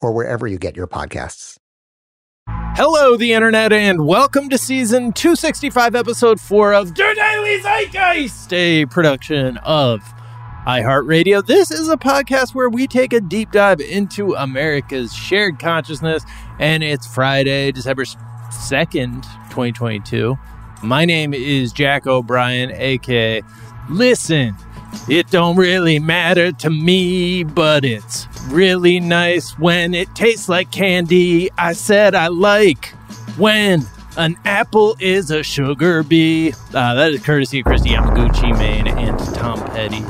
or wherever you get your podcasts. Hello, the internet, and welcome to season 265, episode 4 of Der Daily Zeitgeist, a production of iHeartRadio. This is a podcast where we take a deep dive into America's shared consciousness, and it's Friday, December 2nd, 2022. My name is Jack O'Brien, aka Listen. It don't really matter to me, but it's really nice when it tastes like candy. I said I like when an apple is a sugar bee. Uh, that is courtesy of Kristi Yamaguchi, Maine, and Tom Petty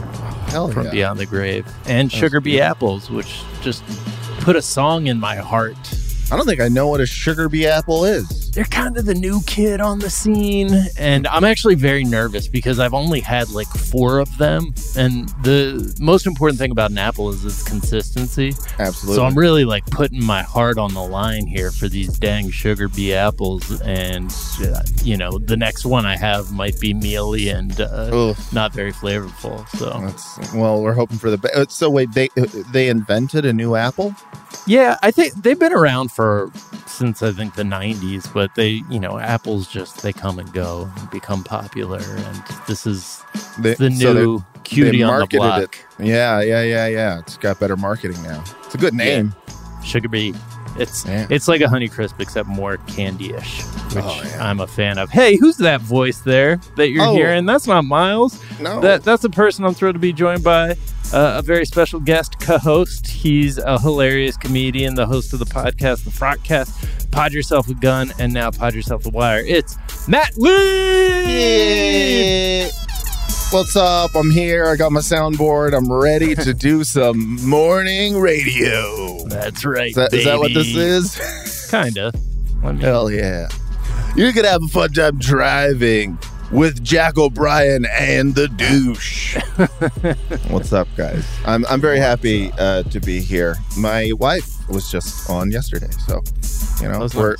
Hell from yeah. Beyond the Grave, and Sugar Bee Apples, which just put a song in my heart. I don't think I know what a sugar bee apple is. They're kind of the new kid on the scene, and I'm actually very nervous because I've only had like four of them. And the most important thing about an apple is its consistency. Absolutely. So I'm really like putting my heart on the line here for these dang sugar bee apples. And, uh, you know, the next one I have might be mealy and uh, not very flavorful. So, That's, well, we're hoping for the best. So wait, they they invented a new apple? yeah, I think they've been around for since I think the 90s, but they, you know, apples just they come and go and become popular. And this is They, the so they- new cutie they on the block. it. Yeah, yeah, yeah, yeah. It's got better marketing now. It's a good name. Sugar Bee. It's Yeah. it's like a Honey Crisp except more candy-ish, which Oh, yeah. I'm a fan of. Hey, who's that voice there that you're Oh. hearing? That's not Miles. No. That that's a person I'm thrilled to be joined by. Uh, a very special guest co-host. He's a hilarious comedian, the host of the podcast, the Frotcast, Pod Yourself a Gun, and now Pod Yourself a Wire. It's Matt Lieb. Yeah. What's up? I'm here. I got my soundboard. I'm ready to do some morning radio. That's right. Is that, is that what this is? Kinda. Mean, Hell yeah. You could have a fun time driving with Jack O'Brien and the douche. What's up, guys? I'm, I'm very happy uh, to be here. My wife was just on yesterday, so, you know, we're.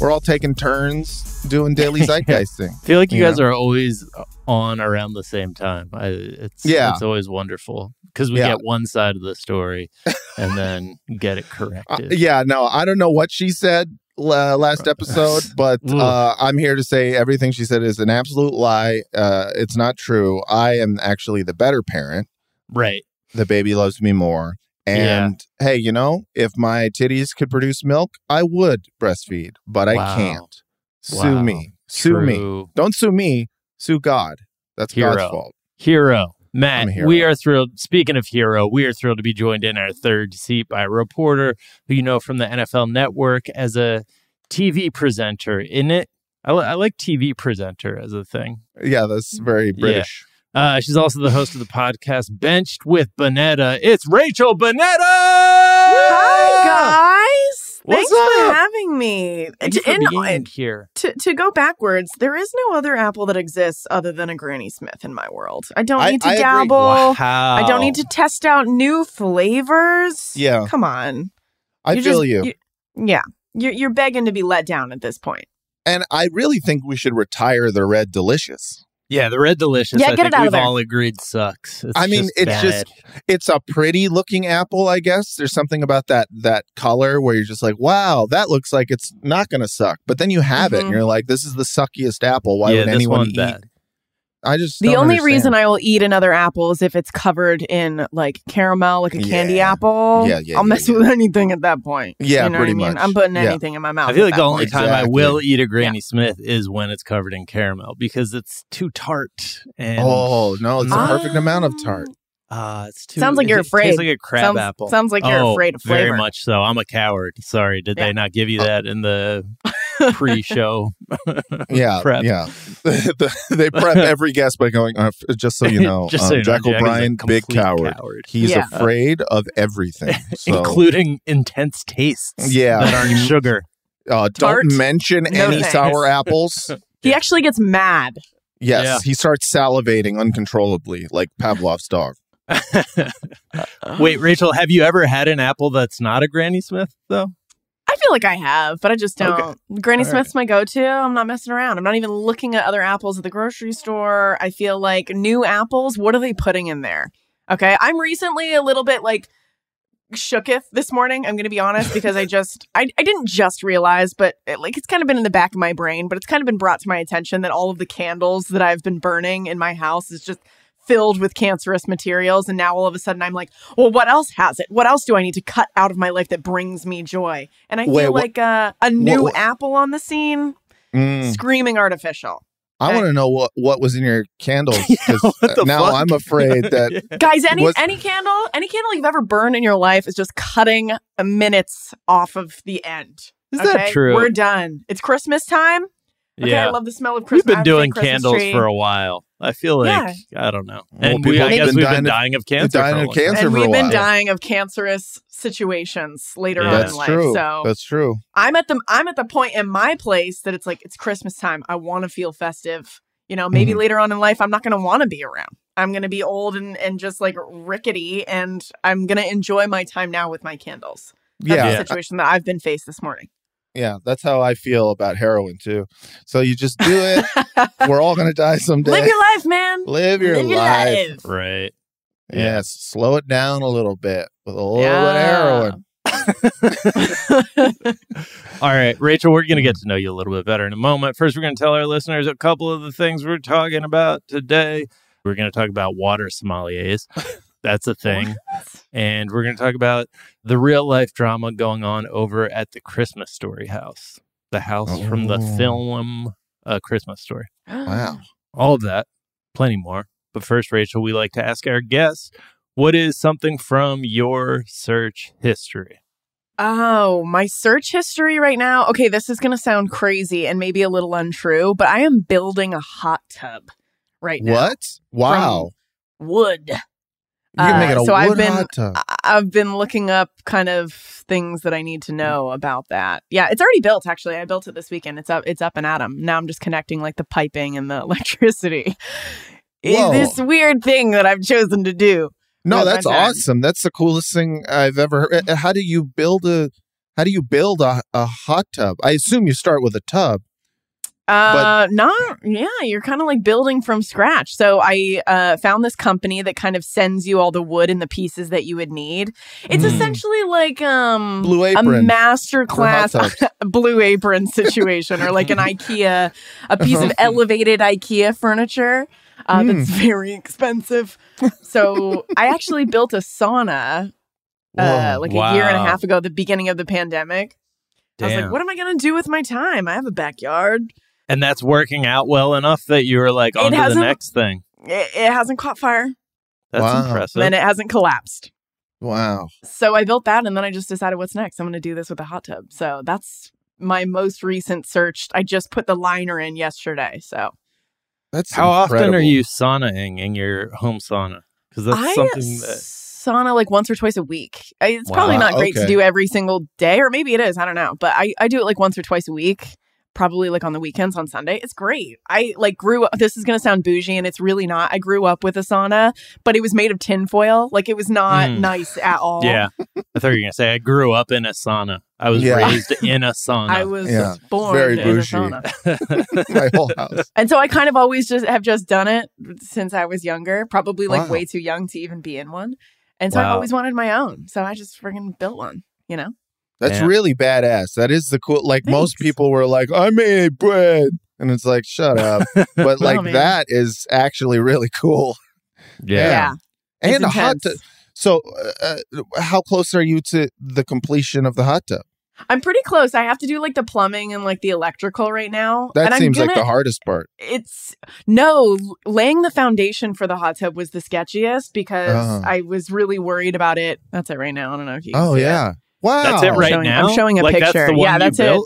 We're all taking turns doing daily zeitgeisting. I feel like you You guys are always on around the same time. I, it's Yeah. it's always wonderful because we Yeah. get one side of the story and then get it Uh, corrected. yeah, no, I don't know what she said uh, last episode, but uh, I'm here to say everything she said is an absolute lie. Uh, it's not true. I am actually the better parent. Right. The baby loves me more. And hey, you know, if my titties could produce milk, I would breastfeed, but Wow. I can't. Sue Wow. me. Sue me. Don't sue me. Sue God. That's Hero. God's fault. Hero. Matt, hero. we are thrilled. Speaking of hero, we are thrilled to be joined in our third seat by a reporter who you know from the NFL Network as a TV presenter. In it, I, li- I like TV presenter as a thing. Yeah, that's very British. Uh, she's also the host of the podcast Benched with Bonnetta. It's Rachel Bonnetta. Hi guys! What's Thanks for up? having me. Thank you for And, being here. to, to go backwards, there is no other apple that exists other than a Granny Smith in my world. I don't I- need to I agree. dabble. Wow. I don't need to test out new flavors. Yeah. Come on. I You feel just- you. Yeah. you're you're begging to be let down at this point. And I really think we should retire the red delicious. Yeah, the red delicious. Yeah, I get think it out of we've there. all agreed sucks. It's I mean, just it's bad. just- It's a pretty looking apple, I guess. There's something about that that color where you're just like, wow, that looks like it's not going to suck. But then you have it, and Mhm. you're like, this is the suckiest apple. Why yeah, would anyone one's eat? bad. I just The only understand. reason I will eat another apple is if it's covered in like caramel, like a candy Yeah. apple. Yeah, yeah, I'll yeah, mess yeah. with anything at that point. Yeah, you know pretty what I mean? much. I'm putting Yeah. anything in my mouth. I feel at like that the only point. time I will eat a Granny Smith is when it's covered in caramel because it's too tart and Oh no, it's the perfect amount of tart. uh, it's too. Sounds like it you're tastes afraid. like a crab sounds, apple. Sounds like you're oh, afraid of flavor. very much so. I'm a coward. Sorry, did Yeah. they not give you that in the pre-show? Yeah, Prep. yeah. they prep every guest by going, uh, just so you know, Just um, so you know, Jack Jack O'Brien, big complete coward. He's Yeah. afraid of everything. So, including intense tastes. Yeah. that aren't sugar. uh, don't mention No any thanks. sour apples. He actually gets mad. Yes, Yeah. he starts salivating uncontrollably, like Pavlov's dog. Wait, Rachel, have you ever had an apple that's not a Granny Smith though? Feel like I have, but I just don't. Granny All Smith's my go-to. I'm not messing around. I'm not even looking at other apples at the grocery store. I feel like new apples. What are they putting in there? Okay, I'm recently a little bit like shooketh this morning. I'm going to be honest because I just I, I didn't just realize, but it, like it's kind of been in the back of my brain, but it's kind of been brought to my attention that all of the candles that I've been burning in my house is just filled with cancerous materials and now all of a sudden I'm like, well what else has it? What else do I need to cut out of my life that brings me joy? And I feel Wait, what- like uh, a new what- apple on the scene Mm. screaming artificial. I want to know what, what was in your candles. Yeah, 'cause, what uh, now fuck? I'm afraid that Guys, any Was- any candle, any candle you've ever burned in your life is just cutting minutes off of the end. Is that true? We're done. It's Christmas time. Okay, yeah. I love the smell of Christmas. We've been doing Christmas candles tree. for a while. I feel like Yeah. I don't know, Well, and we, people I have guess been we've dying been of- dying of cancer. dying of cancer and we've been dying of cancerous situations later Yeah. on that's in life. true. So That's true. I'm at the I'm at the point in my place that it's like it's Christmas time. I want to feel festive. You know, maybe Mhm. later on in life I'm not going to want to be around. I'm going to be old and and just like rickety, and I'm going to enjoy my time now with my candles. That's Yeah, the situation that I've been faced this morning. Yeah. That's how I feel about heroin too. So you just do it. We're all gonna die someday. Live your life, man. Live your Live your life. life. Right. Yes, slow it down a little bit with a little Yeah. heroin. All right, Rachel, we're going to get to know you a little bit better in a moment. First, we're going to tell our listeners a couple of the things we're talking about today. We're going to talk about water sommeliers. That's a thing. And we're going to talk about the real life drama going on over at the Christmas Story house, the house from the Oh. film A Christmas Story. Wow. All of that, plenty more. But first, Rachel, we like to ask our guests what is something from your search history? Oh, my search history right now. Okay, this is going to sound crazy and maybe a little untrue, but I am building a hot tub right now. What? Wow. Wood. You can make Uh, so I've been- hot tub. I- I've been looking up kind of things that I need to know about that. Yeah, it's already built actually. I built it this weekend. It's up it's up and at 'em. Now I'm just connecting like the piping and the electricity. Whoa. this weird thing that I've chosen to do. No, that's awesome. That's the coolest thing I've ever heard. Uh, How do you build a how do you build a, a hot tub? I assume you start with a tub. Uh, not yeah. You're kind of like building from scratch. So I uh found this company that kind of sends you all the wood and the pieces that you would need. It's Mm. essentially like um Blue a master class blue apron situation or like an IKEA, a piece of elevated IKEA furniture uh, Hmm. that's very expensive. So I actually built a sauna uh, Whoa. like a year and a half ago, the beginning of the pandemic. I was like, what am I going to do with my time? I have a backyard. And that's working out well enough that you were like, on to the next thing. It, it hasn't caught fire That's Wow. impressive. and it hasn't collapsed. wow. So I built that and then I just decided what's next. I'm going to do this with a hot tub. So that's my most recent search. I just put the liner in yesterday. So That's How often are incredible. you saunaing in your home sauna? Because that's I something that. sauna like once or twice a week. I, it's Wow. probably not great to do every single day, or maybe it is. I don't know. But I, I do it like once or twice a week, probably like on the weekends on Sunday. It's great. I like grew up. This is going to sound bougie, and it's really not. I grew up with a sauna, but it was made of tinfoil. Like it was not Mm. nice at all. Yeah. I thought you were going to say, I grew up in a sauna. I was Yeah. raised in a sauna. I was Yeah. born Very in bougie. a sauna. My whole house. And so I kind of always just have just done it since I was younger, probably like Wow. way too young to even be in one. And so I've always wanted my own. So I just freaking built one, you know? That's Yeah. really badass. That is the cool. Like most people were like, "I made bread," and it's like, "Shut up." But like man. that is actually really cool. yeah. Yeah. And It's a hot tub. So, uh, uh, how close are you to the completion of the hot tub? I'm pretty close. I have to do like the plumbing and like the electrical right now. That and I'm seems like gonna- the hardest part. It's no laying the foundation for the hot tub was the sketchiest because Oh. I was really worried about it. That's it right now. I don't know if you. Can Oh see it. Yeah, wow. That's it I'm right showing- now. I'm showing a like, picture. That's the one Yeah, you that's it.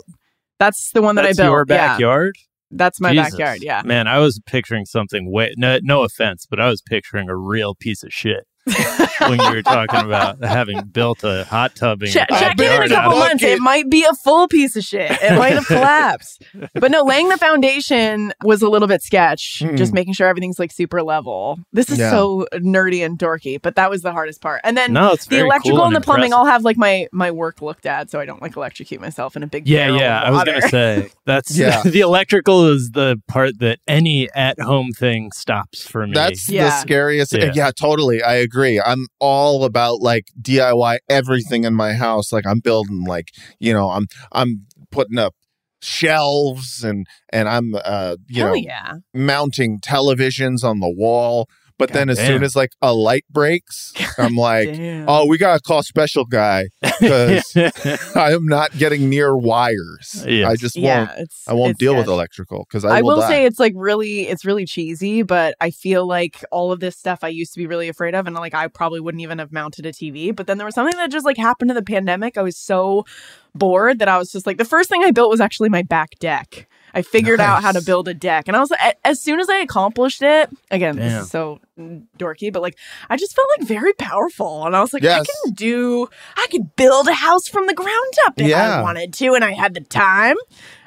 That's the one that That's I built. your Yeah, backyard. that's my Jesus. backyard. Yeah. Man, I was picturing something way no, no offense, but I was picturing a real piece of shit when you were talking about having built a hot tub in Check, your check in in a couple months. It might be a full piece of shit. It might have collapsed. But no, laying the foundation was a little bit sketch. Hmm. Just making sure everything's like super level. This is Yeah. so nerdy and dorky, but that was the hardest part. And then No, the electrical cool and the plumbing, impressive. I'll have like my my work looked at, so I don't like electrocute myself in a big Yeah, yeah. I was gonna say that's Yeah. the electrical is the part that any at home thing stops for me. That's the scariest. Yeah. Yeah. totally. I agree. I'm all about like DIY everything in my house. Like I'm building like, you know, I'm I'm putting up shelves and and I'm uh you Hell know yeah. mounting televisions on the wall. But then as Goddamn. soon as like a light breaks, I'm like, oh, we gotta call special guy because I am not getting near wires. Yes. I just yeah, won't. it's I won't it's deal with electrical because I, I will die. say it's like really it's really cheesy, but I feel like all of this stuff I used to be really afraid of and like I probably wouldn't even have mounted a TV, but then there was something that just like happened to the pandemic. I was so bored that I was just like the first thing I built was actually my back deck. I figured out how to build a deck and I was like as soon as I accomplished it, again, this is so dorky, but like I just felt like very powerful and I was like I can do I could build a house from the ground up if Yeah. I wanted to and I had the time.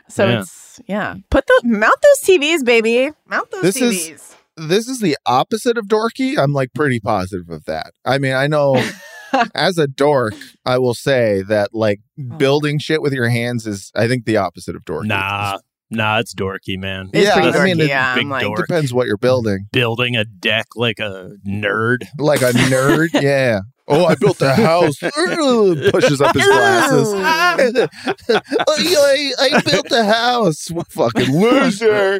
So Yeah. it's yeah. Put the mount those TVs, baby. Mount those This TVs. is- this is the opposite of dorky. I'm like pretty positive of that. I mean, I know as a dork, I will say that like Oh. building shit with your hands is, I think, the opposite of dorky. nah, nah, it's dorky, man. It's yeah, pretty I mean, it yeah. big I'm like, dork. depends what you're building. Building a deck like a nerd. Like a nerd, yeah. Oh, I built a house. Ugh, Pushes up his glasses. oh, I, I built a house. What fucking loser.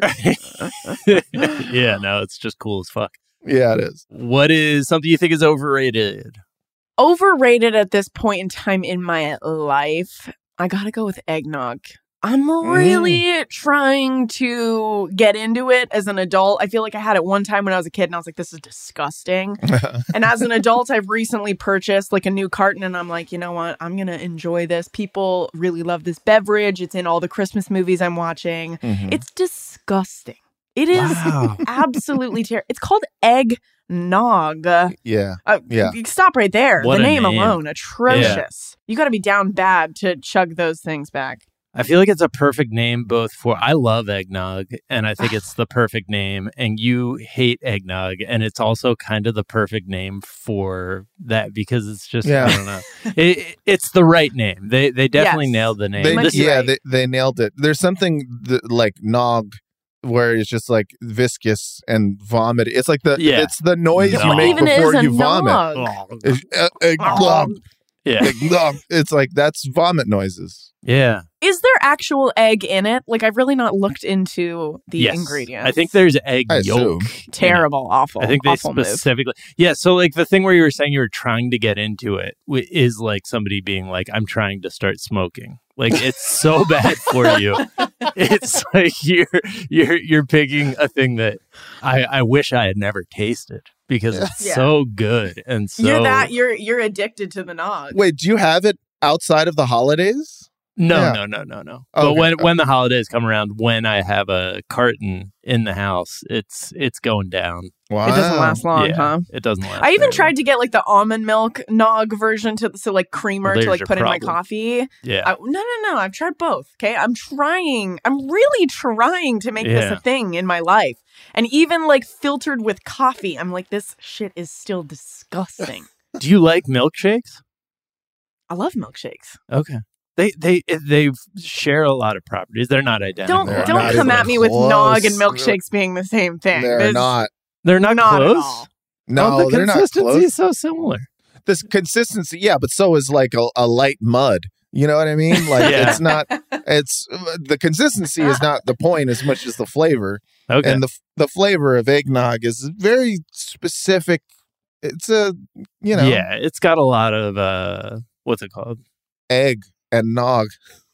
yeah, no, it's just cool as fuck. Yeah, it is. What is something you think is overrated? Overrated at this point in time in my life. I gotta go with eggnog. I'm really trying to get into it as an adult. I feel like I had it one time when I was a kid and I was like, this is disgusting. and as an adult, I've recently purchased like a new carton and I'm like, you know what? I'm going to enjoy this. People really love this beverage. It's in all the Christmas movies I'm watching. Mhm. It's disgusting. It is Wow. absolutely terrible. It's called eggnog. Yeah. Uh, Yeah. Stop right there. What the name, name. alone, atrocious. You got to be down bad to chug those things back. I feel like it's a perfect name both for I love eggnog and I think it's the perfect name and you hate eggnog and it's also kind of the perfect name for that because it's just Yeah. I don't know. It, it's the right name. They they definitely Yes. nailed the name. They, This- yeah, right. they, they nailed it. There's something that, like nog where it's just like viscous and vomit. It's like the Yeah. it's the noise Yeah. you make even before is a you vomit. nog? It's, uh, uh, glug, yeah. uh, glug. It's like that's vomit noises. Yeah. Is there actual egg in it? Like, I've really not looked into the yes. ingredients. I think there's egg I yolk. assume. terrible, awful. I think they awful move. specifically, yeah. So like the thing where you were saying you were trying to get into it is like somebody being like, "I'm trying to start smoking." Like it's so bad for you. It's like you're you're you're picking a thing that I I wish I had never tasted because it's Yeah. so good and so you're that you're you're addicted to the nog. Wait, do you have it outside of the holidays? no Yeah. no no no no. But Okay. when when the holidays come around, when I have a carton in the house, it's it's going down. Wow. It doesn't last long, yeah, huh? it doesn't last. I even very tried to get like the almond milk nog version to so like creamer Well, to like your put in my coffee. long. Yeah. I, no, no, no. I've tried both. Okay. I'm trying. I'm really trying to make this a thing in my life. And even like filtered with coffee, I'm like, this shit is still disgusting. Do you like milkshakes? I love milkshakes. Okay. They they eh, they share a lot of properties. They're not identical. Don't They're don't not come at me with nog and milkshakes being the same thing. They're This- not. They're not, Not close. No, oh, the they're not consistency close. is so similar. This consistency, yeah, but so is like a, a light mud. You know what I mean? Like Yeah. it's not. It's the consistency is not the point as much as the flavor. Okay. And the the flavor of eggnog is very specific. It's a you know Yeah, it's got a lot of uh what's it called? egg and nog.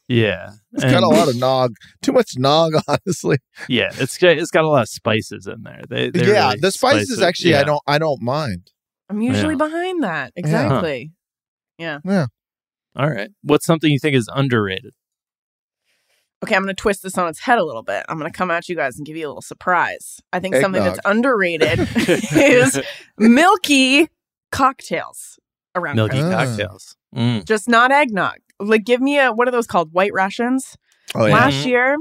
Yeah. It's got a lot of nog. Too much nog, honestly. Yeah, it's got it's got a lot of spices in there. They yeah, really the spices spicy. actually I don't I don't mind. I'm usually Yeah. behind that. Exactly. Yeah. Yeah. All right. What's something you think is underrated? Okay, I'm going to twist this on its head a little bit. I'm going to come at you guys and give you a little surprise. I think something Eggnog. that's underrated is milky cocktails around Milky Christmas. Ah. cocktails. Mm. Just not eggnog. Like, give me a what are those called? White Russians. Oh Last Mhm. year,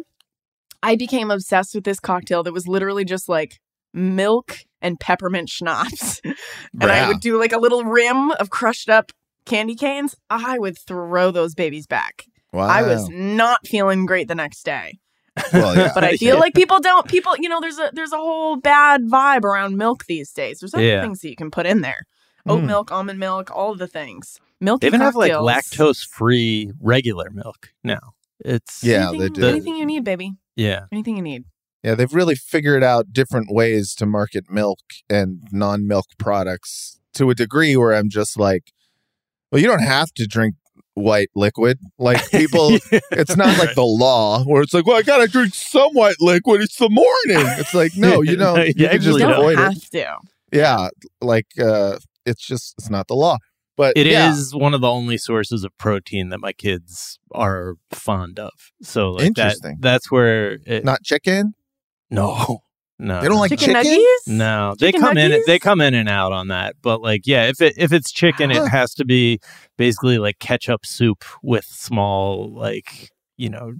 I became obsessed with this cocktail that was literally just like milk and peppermint schnapps. and I would do like a little rim of crushed up candy canes. I would throw those babies back. Wow. I was not feeling great the next day. well, yeah. But I feel Yeah. like people don't people, you know, there's a there's a whole bad vibe around milk these days. There's other Yeah. things that you can put in there. Oat Mm. milk, almond milk, all of the things. Milky They even have like lactose free regular milk now. It's Yeah, anything, they do. Anything you need, baby. yeah. Anything you need. Yeah, they've really figured out different ways to market milk and non-milk products to a degree where I'm just like, well, you don't have to drink white liquid. Like people, it's not like the law where it's like, well, I gotta drink some white liquid. It's the morning. It's like, no, you know, You you, can just don't. avoid don't it. have to. Yeah, like uh, it's just it's not the law. But It is yeah, one of the only sources of protein that my kids are fond of. So like Interesting. That, that's where it, not chicken. no, no, They don't like Chicken, chicken. nuggies? No, they Chicken come in. They come in and out on that. But like, yeah, if it if it's chicken, it has to be basically like ketchup soup with small like you know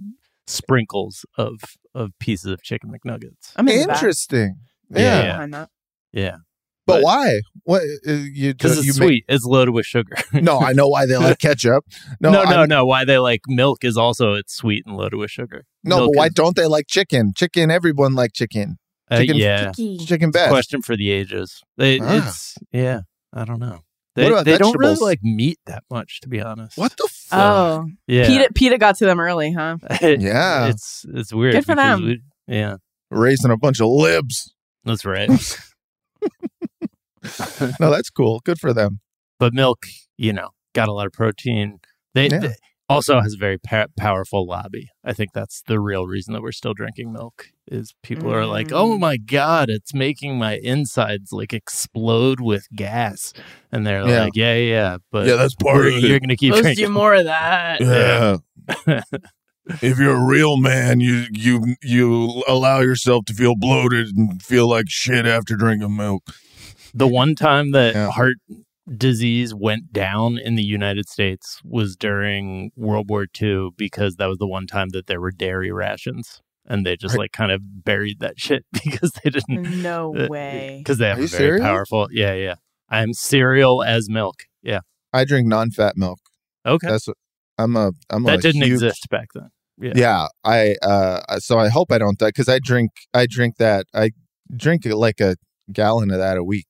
sprinkles of of pieces of chicken McNuggets. I mean. Interesting. Yeah, Yeah, yeah. Yeah, but, But- why? What uh, you because you it's make- sweet. It's loaded with sugar. no, I know why they like ketchup. No, no, no, no. Why they like milk is also it's sweet and loaded with sugar. No, Milk but why is- don't they like chicken? Chicken, everyone like chicken. uh, chicken- yeah, Chicken best. question for the ages. They, Ah. It's yeah. I don't know. They, What about they don't really like meat that much, to be honest. What the fuck? Oh, Yeah, PETA, PETA got to them early, huh? Yeah. it's it's weird. Good for them. we- yeah, Raising a bunch of libs. that's right. No, that's cool. Good for them. but milk, you know, got a lot of protein. They, Yeah. they also has a very pa- powerful lobby. I think that's the real reason that we're still drinking milk. Is people are like, Mm. "Oh my god, it's making my insides like explode with gas," and they're Yeah. like, "Yeah, yeah, yeah, but Yeah, that's part of it. you're gonna keep Let's drinking." do more of that. Yeah. if you're a real man, you you you allow yourself to feel bloated and feel like shit after drinking milk. The one time that Yeah. heart disease went down in the United States was during World War II because that was the one time that there were dairy rations. And they just Are- like kind of buried that shit because they didn't. No way. Because they have Are a very serious? powerful. Yeah, yeah. I'm cereal as milk. Yeah. I drink non-fat milk. Okay. That's what I'm a I'm that a didn't huge- exist back then. Yeah. Yeah, I uh so I hope I don't die because I drink I drink that I drink like a gallon of that a week.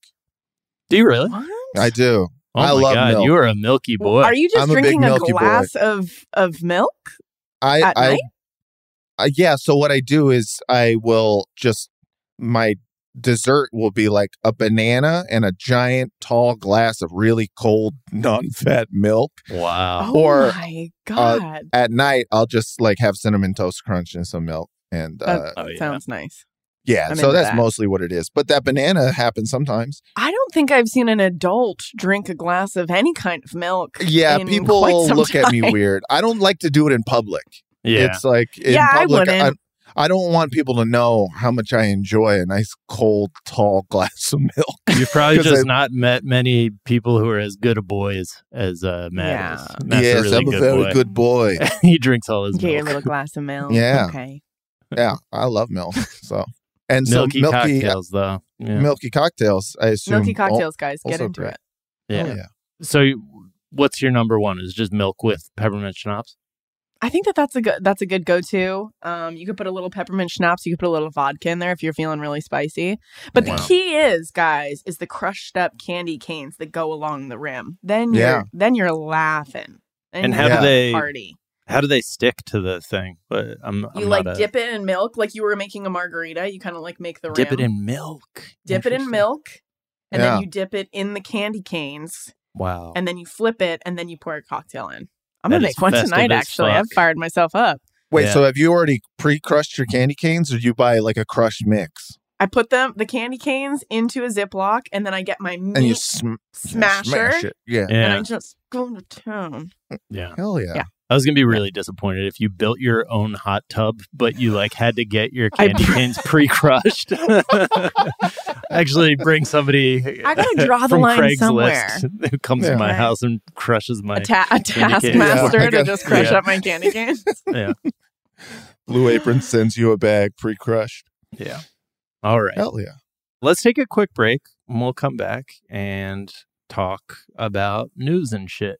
Do you really? What? I do. Oh I my love God. milk. You are a milky boy. Are you just I'm drinking a, milky boy. glass of of milk? I At I night? uh, yeah, so what I do is I will just my dessert will be like a banana and a giant tall glass of really cold non-fat milk. wow. Oh Or, my god, At night I'll just like have cinnamon toast crunch and some milk and uh that Oh, yeah. sounds nice. Yeah, I'm so that's that. mostly what it is. But that banana happens sometimes. I don't think I've seen an adult drink a glass of any kind of milk. Yeah, in people quite some look at me weird. I don't like to do it in public. Yeah. It's like in Yeah, I public I, wouldn't. I don't want people to know how much I enjoy a nice cold tall glass of milk. You've probably 'Cause just I- not met many people who are as good a boy as as uh, Matt Yeah. is. Matt's yes, a really I'm a good very boy. good boy. he drinks all his Get your milk. little glass of milk. Yeah. Okay. yeah, I love milk. So and milky, so milky cocktails, though. Yeah. milky cocktails. I assume Milky cocktails, guys. Get into great. it. yeah. Oh, yeah. So, what's your number one? Is just milk with peppermint schnapps? I think that that's a good that's a good go to. Um, you could put a little peppermint schnapps. You could put a little vodka in there if you're feeling really spicy. But Wow. the key is, guys, is the crushed up candy canes that go along the rim. Then you're Yeah. then you're laughing. Then And you're how do having a they- party? How do they stick to the thing? But I'm, I'm You like a- dip it in milk, like you were making a margarita. You kind of like make the dip it in milk. dip it in milk, and Yeah. then you dip it in the candy canes, Wow. and then you flip it, and then you pour a cocktail in. I'm That gonna make one tonight. as Actually, I've fired myself up. Wait, Yeah. so have you already pre-crushed your candy canes, or do you buy like a crushed mix I put them the candy canes into a Ziploc, and then I get my meat and you sm- smasher, smash it? Yeah. and. I just go to town. Mm, yeah. Hell yeah. Yeah. I was gonna be really disappointed if you built your own hot tub, but you like had to get your candy br- canes pre-crushed. Actually, bring somebody. I gotta draw the line Craigslist somewhere. who comes to my Right. house and crushes my. A, ta- a taskmaster Yeah, to just crush yeah. up my candy canes. yeah, Blue Apron sends you a bag pre-crushed. yeah. All right, Hell yeah. let's take a quick break, and we'll come back and talk about news and shit.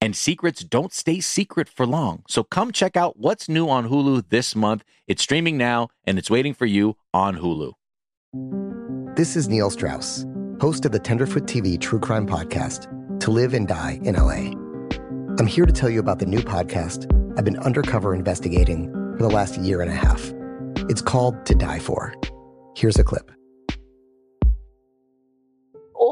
And secrets don't stay secret for long. So come check out what's new on Hulu this month. It's streaming now and it's waiting for you on Hulu. This is Neil Strauss, host of the Tenderfoot TV True Crime Podcast, To Live and Die in LA. I'm here to tell you about the new podcast I've been undercover investigating for the last year and a half. It's called To Die For. Here's a clip.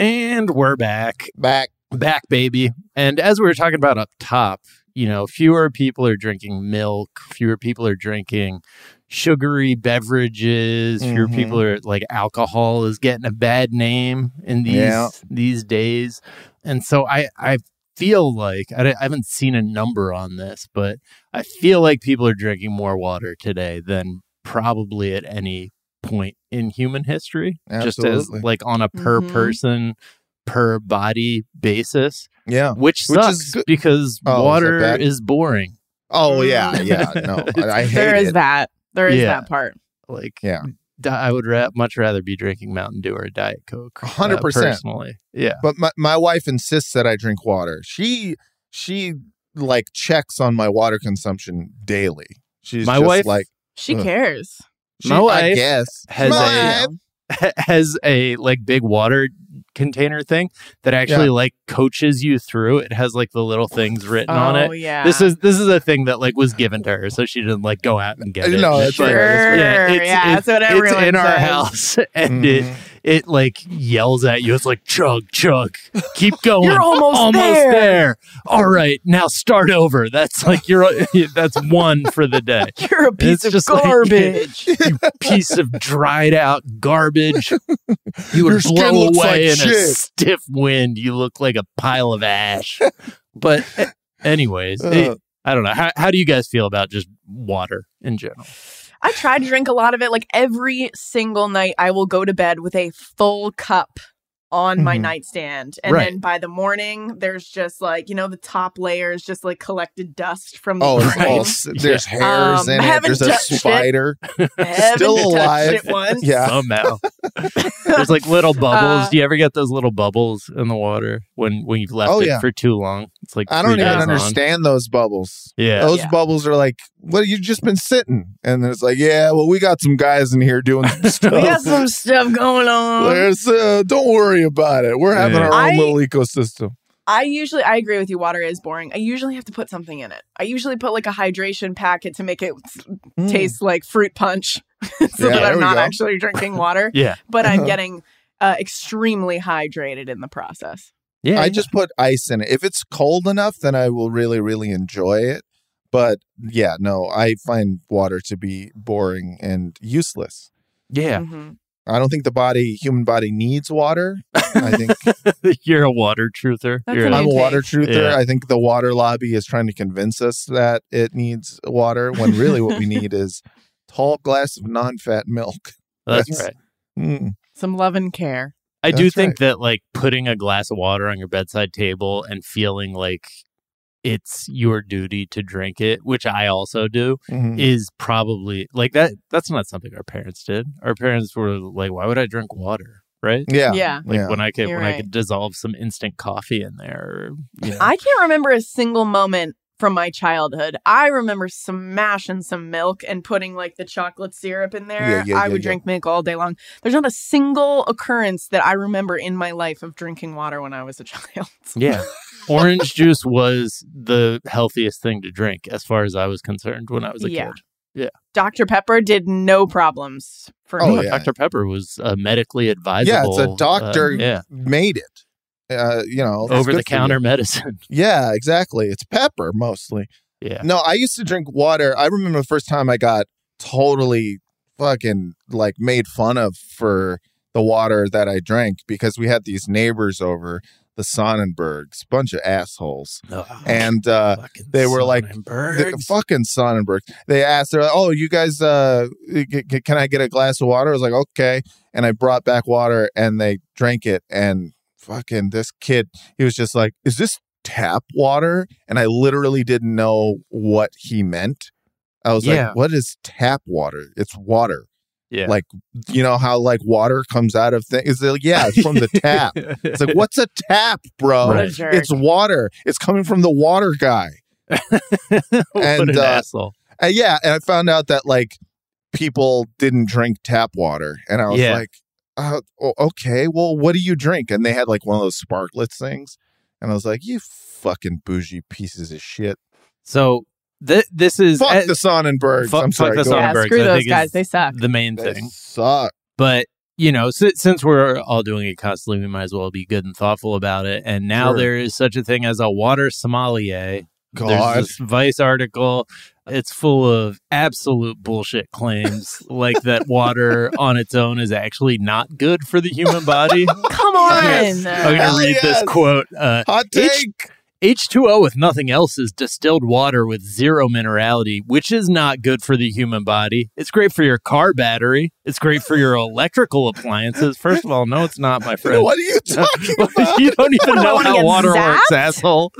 And we're back. Back. back baby and as we were talking about up top you know fewer people are drinking milk fewer people are drinking sugary beverages fewer Mhm. people are like alcohol is getting a bad name in these Yeah. these days and so i i feel like I, I haven't seen a number on this but i feel like people are drinking more water today than probably at any point in human history, just as like on a per Mhm. person, per body basis, Yeah. which Which is sucks good. because Oh, water bad? is boring. Oh yeah, yeah. No, I, I hate There is it. that. There is Yeah. that part. Like, Yeah. I would ra- much rather be drinking Mountain Dew or a Diet Coke. uh, 100%. personally. Yeah. But my, my wife insists that I drink water. She she like checks on my water consumption daily. She's My just wife like She Ugh. cares. She, My I wife guess has My a has a like big water container thing that actually Yeah. like coaches you through. It has like the little things written on Oh, it. yeah. This is this is a thing that like was given to her, so she didn't like go out and get it. No, that's She- right, that's Sure. right. Yeah, that's what it's everyone in our house, and it Mhm. It like yells at you. It's like chug chug, keep going. You're almost there." there. All right, now start over. That's like you're that's one for the day. You're a piece of just like- garbage. you piece of dried out garbage. You Your would skin blow away like in a stiff wind. You look like a pile of ash. But anyways, Uh. it- I don't know. How, how do you guys feel about just water in general? I try to drink a lot of it. Like every single night, I will go to bed with a full cup on my Mhm. nightstand. And Right. then by the morning, there's just like, you know, the top layer is just like collected dust from the Oh, Right. all, cold. s- there's hairs Um, in I it. There's a spider. Still alive. Yeah. Somehow. There's like little bubbles. Uh, do you ever get those little bubbles in the water when, when you've left Oh, it yeah. for too long? It's like I don't even days on. understand those bubbles. Yeah. Those Yeah. bubbles are like, well, you've just been sitting. And then it's like, yeah, well, we got some guys in here doing some stuff. We got some stuff going on. There's, uh, don't worry about it. We're having Yeah. our own I- little ecosystem. I usually, I agree with you. Water is boring. I usually have to put something in it. I usually put like a hydration packet to make it Mm. taste like fruit punch so Yeah, that I'm not go. actually drinking water, Yeah. but I'm getting uh, extremely hydrated in the process. Yeah. I just put ice in it. If it's cold enough, then I will really, really enjoy it. But yeah, no, I find water to be boring and useless. yeah. Mhm. I don't think the body, human body, needs water. I think You're a water truther. That's You're an a- I'm a water truther. Yeah. I think the water lobby is trying to convince us that it needs water when really what we need is tall glass of non-fat milk. that's That's- right. Mm. Some love and care. I do think right. that like putting a glass of water on your bedside table and feeling like it's your duty to drink it, which I also do, Mhm. is probably like that. That's not something our parents did. Our parents were like, "Why would I drink water?" Right? Yeah. Yeah. Like Yeah. when I could You're when I could dissolve some instant coffee in there. You know. I can't remember a single moment from my childhood. I remember smashing some milk and putting like the chocolate syrup in there. Yeah, yeah, I yeah, would yeah. drink milk all day long. There's not a single occurrence that I remember in my life of drinking water when I was a child. yeah. Orange juice was the healthiest thing to drink as far as I was concerned when I was a kid. Yeah. Dr. Pepper did no problems for Oh, me. yeah. Dr. Pepper was uh, medically advisable. Yeah, it's a uh, doctor yeah. made it. Uh, you know, over the counter medicine. Yeah, exactly. It's pepper mostly. Yeah. No, I used to drink water. I remember the first time I got totally fucking like made fun of for the water that I drank because we had these neighbors over, the Sonnenbergs, bunch of assholes. And uh they were like, the fucking Sonnenberg. They asked, they're like, "Oh, you guys, uh, c- c- can I get a glass of water?" I was like, "Okay," and I brought back water, and they drank it, and fucking this kid, he was just like, "Is this tap water?" And I literally didn't know what he meant. I was Yeah. like, "What is tap water? It's water." yeah. Like, you know how like water comes out of things? It's like, yeah, it's from the tap. It's like, what's a tap, bro? What a jerk. It's water. It's coming from the water guy. what and, an uh, asshole. Uh, yeah, and I found out that like people didn't drink tap water, and I was Yeah. like, uh, okay, well, what do you drink? And they had like one of those Sparkletts things, and I was like, you fucking bougie pieces of shit. So th- this is Fuck uh, the Sonnenbergs. fuck- I'm fuck sorry. the go on. yeah, screw those guys. They suck. the main They thing. suck. But you know, si- since we're all doing it constantly, we might as well be good and thoughtful about it. And now Sure. there is such a thing as a water sommelier. God. There's this Vice article. It's full of absolute bullshit claims, like that water on its own is actually not good for the human body. Come on. I'm going to read yes. this quote. Uh, Hot take. H2O, with nothing else, is distilled water with zero minerality, which is not good for the human body. It's great for your car battery. It's great for your electrical appliances. First of all, no, it's not, my friend. What are you talking about? you don't even What, know how water zapped? works, asshole.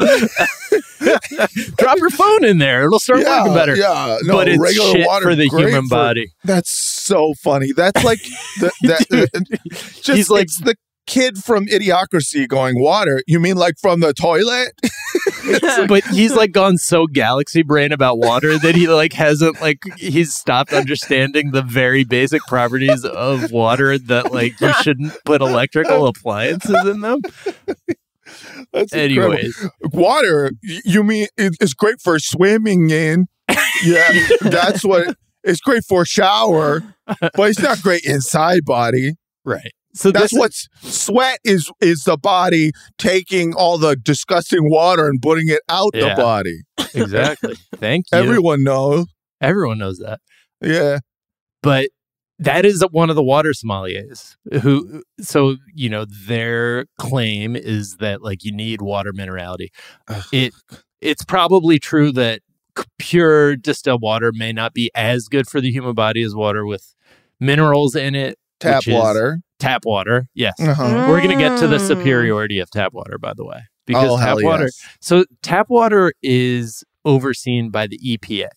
Drop your phone in there; it'll start Yeah, working better. yeah. No, but it's regular shit water for the human for- body. That's so funny. That's like the, that. Uh, just He's like- it's the kid from Idiocracy going water. You mean like from the toilet? but he's like gone so galaxy brain about water that he like hasn't like he's stopped understanding the very basic properties of water that like you shouldn't put electrical appliances in them. That's incredible. Water. You mean it's great for swimming in? Yeah, that's what. It's great for shower, but it's not great inside body. right. So That's what what's sweat is is the body taking all the disgusting water and putting it out Yeah. the body. exactly. Thank you. Everyone knows. Everyone knows that. Yeah. but that is one of the water sommeliers who so you know their claim is that like you need water minerality it it's probably true that pure distilled water may not be as good for the human body as water with minerals in it Tap water. tap water yes Uh-huh. we're going to get to the Mm. superiority of tap water by the way because Oh, tap hell water yes. so tap water is overseen by the EPA,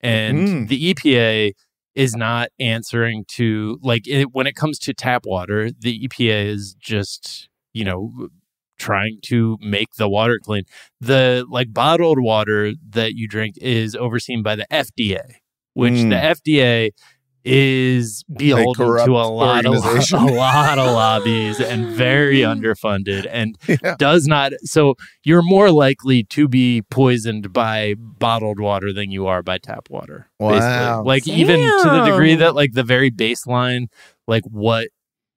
and Mm. the EPA is not answering to like it, when it comes to tap water. The EPA is just you know trying to make the water clean. The like bottled water that you drink is overseen by the FDA, which Mm. the FDA is beholden to a lot of a lot of lobbies and very underfunded and Yeah. does not so you're more likely to be poisoned by bottled water than you are by tap water basically. Wow. like even to the degree that like the very baseline like what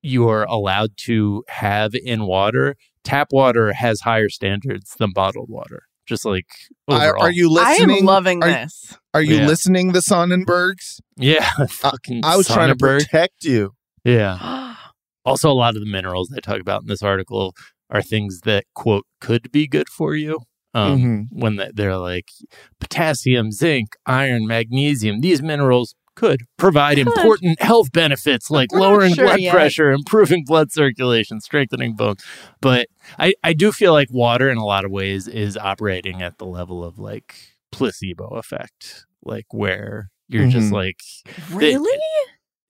you're allowed to have in water tap water has higher standards than bottled water just like Are, overall. are you I listening? am loving are, this. Are you Yeah. listening, the Sonnenbergs? yeah fucking I was trying to protect you. yeah Also, a lot of the minerals they talk about in this article are things that quote could be good for you. Um, Mhm. When they're like potassium, zinc, iron, magnesium, these minerals could provide Could. important health benefits like We're lowering sure blood yet. pressure, improving blood circulation, strengthening bones. But I, I do feel like water in a lot of ways is operating at the level of like placebo effect, like where you're just Mhm. like Really?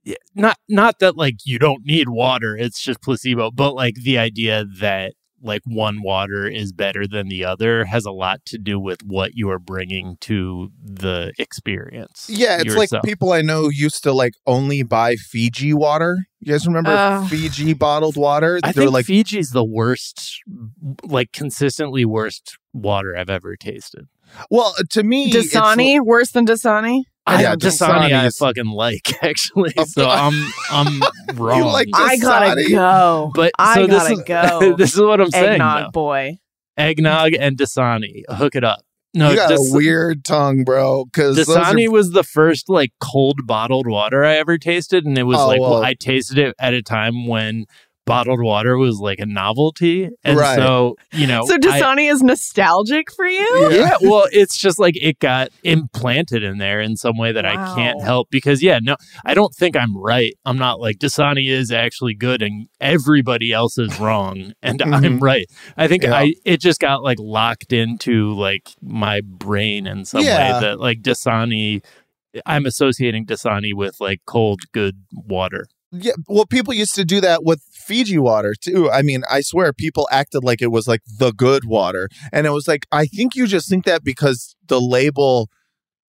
yeah, not not that like you don't need water it's just placebo but like the idea that like one water is better than the other has a lot to do with what you are bringing to the experience Yeah, it's like people I know used to like only buy Fiji water. You guys remember Ugh. Fiji bottled water? I They're think like Fiji's the worst, like consistently worst water I've ever tasted. well, to me, it's Dasani? Worse than Dasani? I, Yeah, Dasani I fucking like actually, so I'm I'm wrong. like I gotta go. but I so gotta this is go. this is what I'm saying. Eggnog boy. eggnog and Dasani. Hook it up. No, you got Das- a weird tongue, bro. Because Dasani was the first like cold bottled water I ever tasted, and it was Oh, like well. I tasted it at a time when bottled water was like a novelty, and Right. so you know, So I- Dasani is nostalgic for you? yeah, well, it's just like it got implanted in there in some way that I can't help because yeah, no, I don't think I'm right. I'm not like Dasani is actually good and everybody else is wrong and I'm Mhm. right. I think Yeah. I it just got like locked into like my brain in some Yeah. way that like Dasani I'm associating Dasani with like cold good water. Yeah, well, people used to do that with Fiji water too. I mean, I swear people acted like it was like the good water. And it was like, I think you just think that because the label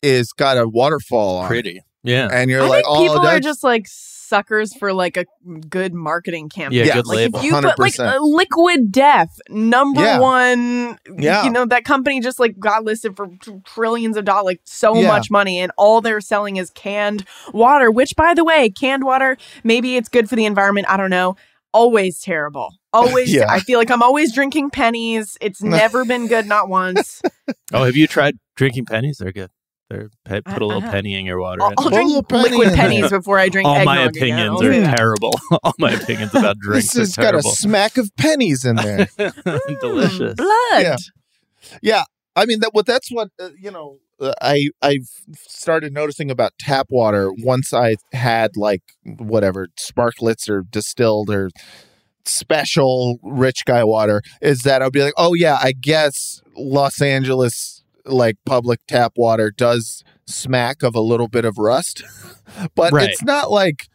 is got a waterfall on. Pretty. Yeah. And you're I like, think oh, people are just like suckers for like a good marketing campaign. Yeah, Yeah, good Like label. if you put like 100%. a liquid death number Yeah. one Yeah. you know that company just like got listed for tr- trillions of dollars like so Yeah. much money and all they're selling is canned water which by the way canned water maybe it's good for the environment i don't know always terrible always Yeah. i feel like i'm always drinking pennies it's never been good not once Oh, have you tried drinking pennies? They're good. They're pe- put a little I have. penny in your water. i'll, I'll Put a drink penny liquid pennies there. before i drink all my eggnog again. opinions are say terrible. all my opinions about drinks this has are got a terrible. smack of pennies in there. Delicious. blood Yeah. Yeah, I mean that. What that's what uh, you know. I I've started noticing about tap water once I had like whatever Sparkletts or distilled or special rich guy water is that I'll be like, oh yeah, I guess Los Angeles like public tap water does smack of a little bit of rust, but Right. it's not like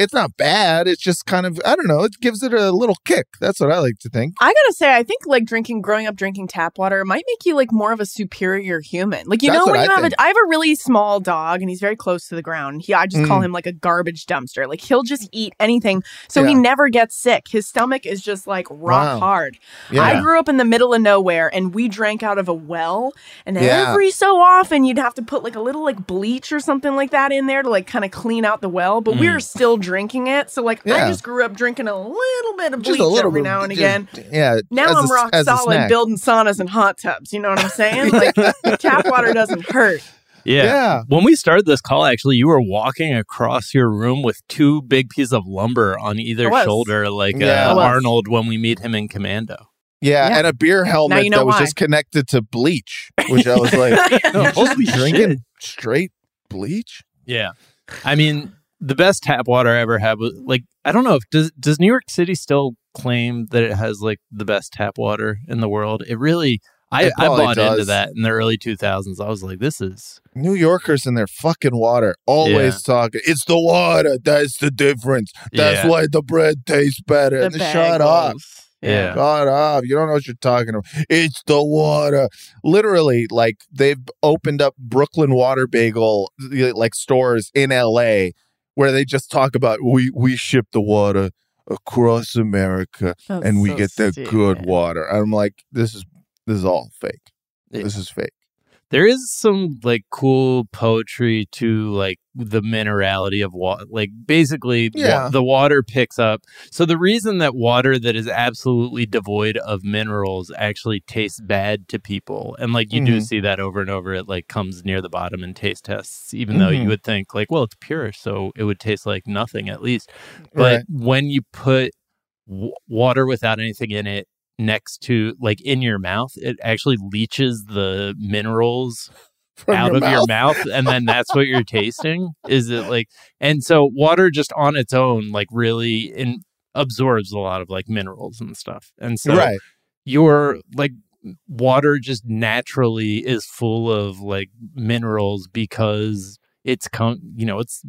it's not bad. It's just kind of I don't know. It gives it a little kick. That's what I like to think. I gotta say, I think like drinking, growing up drinking tap water might make you like more of a superior human. Like you That's know what when I you have think. a, I have a really small dog and he's very close to the ground. He, I just call Mm. him like a garbage dumpster. Like he'll just eat anything, so he never gets sick. His stomach is just like rock Wow. hard. Yeah. I grew up in the middle of nowhere, and we drank out of a well. And Yeah. every so often, you'd have to put like a little like bleach or something like that in there to like kind of clean out the well. But we Mm. were still drinking it, so like I just grew up drinking a little bit of bleach a little every bit, now and just- again. Yeah. Now I'm a- rock solid building saunas and hot tubs. You know what I'm saying? Like tap water doesn't hurt. Yeah. Yeah. When we started this call, actually, you were walking across your room with two big pieces of lumber on either shoulder, like Yeah. uh, Arnold when we meet him in Commando. Yeah, Yeah. and a beer helmet you know that was just connected to bleach, which I was like, Holy drinking straight bleach? Yeah. I mean, the best tap water I ever had was like I don't know if does does New York City still claim that it has like the best tap water in the world? It really I, It I probably bought into that in the early 2000s. I was like, this is New Yorkers and their fucking water always talking. It's the water. That's the difference. That's Yeah. why the bread tastes better. The Shut up. yeah. Shut up. You don't know what you're talking about. It's the water. Literally, like they've opened up Brooklyn water bagel like stores in LA where they just talk about we we ship the water across America That's and we so get the good water. I'm like, this is this is all fake. Yeah. This is fake. There is some like cool poetry to like the minerality of water. Like basically, wa- Yeah. the water picks up. So the reason that water that is absolutely devoid of minerals actually tastes bad to people, and like you do Mhm. see that over and over, it like comes near the bottom in taste tests. Even though Mhm. you would think like, well, it's pure, so it would taste like nothing at least. But Right. when you put w- water without anything in it next to like in your mouth it actually leaches the minerals From out of your mouth. and then that's what you're tasting? Is it like and so water just on its own like really in, absorbs a lot of like minerals and stuff. And so right. your like water just naturally is full of like minerals because it's con- you know it's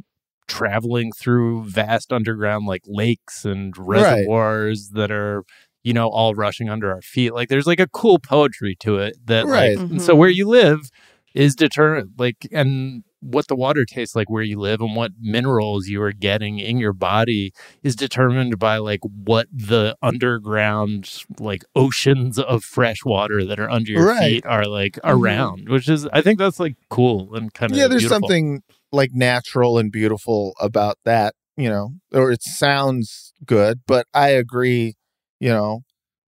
traveling through vast underground like lakes and reservoirs that are you know all rushing under our feet like there's like a cool poetry to it that Right. like Mhm. so where you live is determined like and what the water tastes like where you live and what minerals you are getting in your body is determined by like what the underground like oceans of fresh water that are under your Right. feet are like around which is i think that's like cool and kind of Yeah, there's beautiful. something like natural and beautiful about that, you know, or it sounds good, but I agree, you know,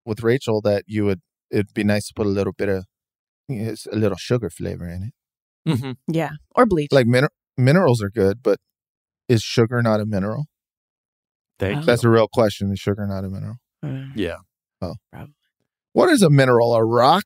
with Rachel that you would it'd be nice to put a little bit of you know, a little sugar flavor in it. Mhm. Yeah, or bleach. Like min- minerals are good, but is sugar not a mineral? Thank Oh. you. That's a real question. Is sugar not a mineral? Uh, yeah Oh. Probably. What is a mineral? A rock?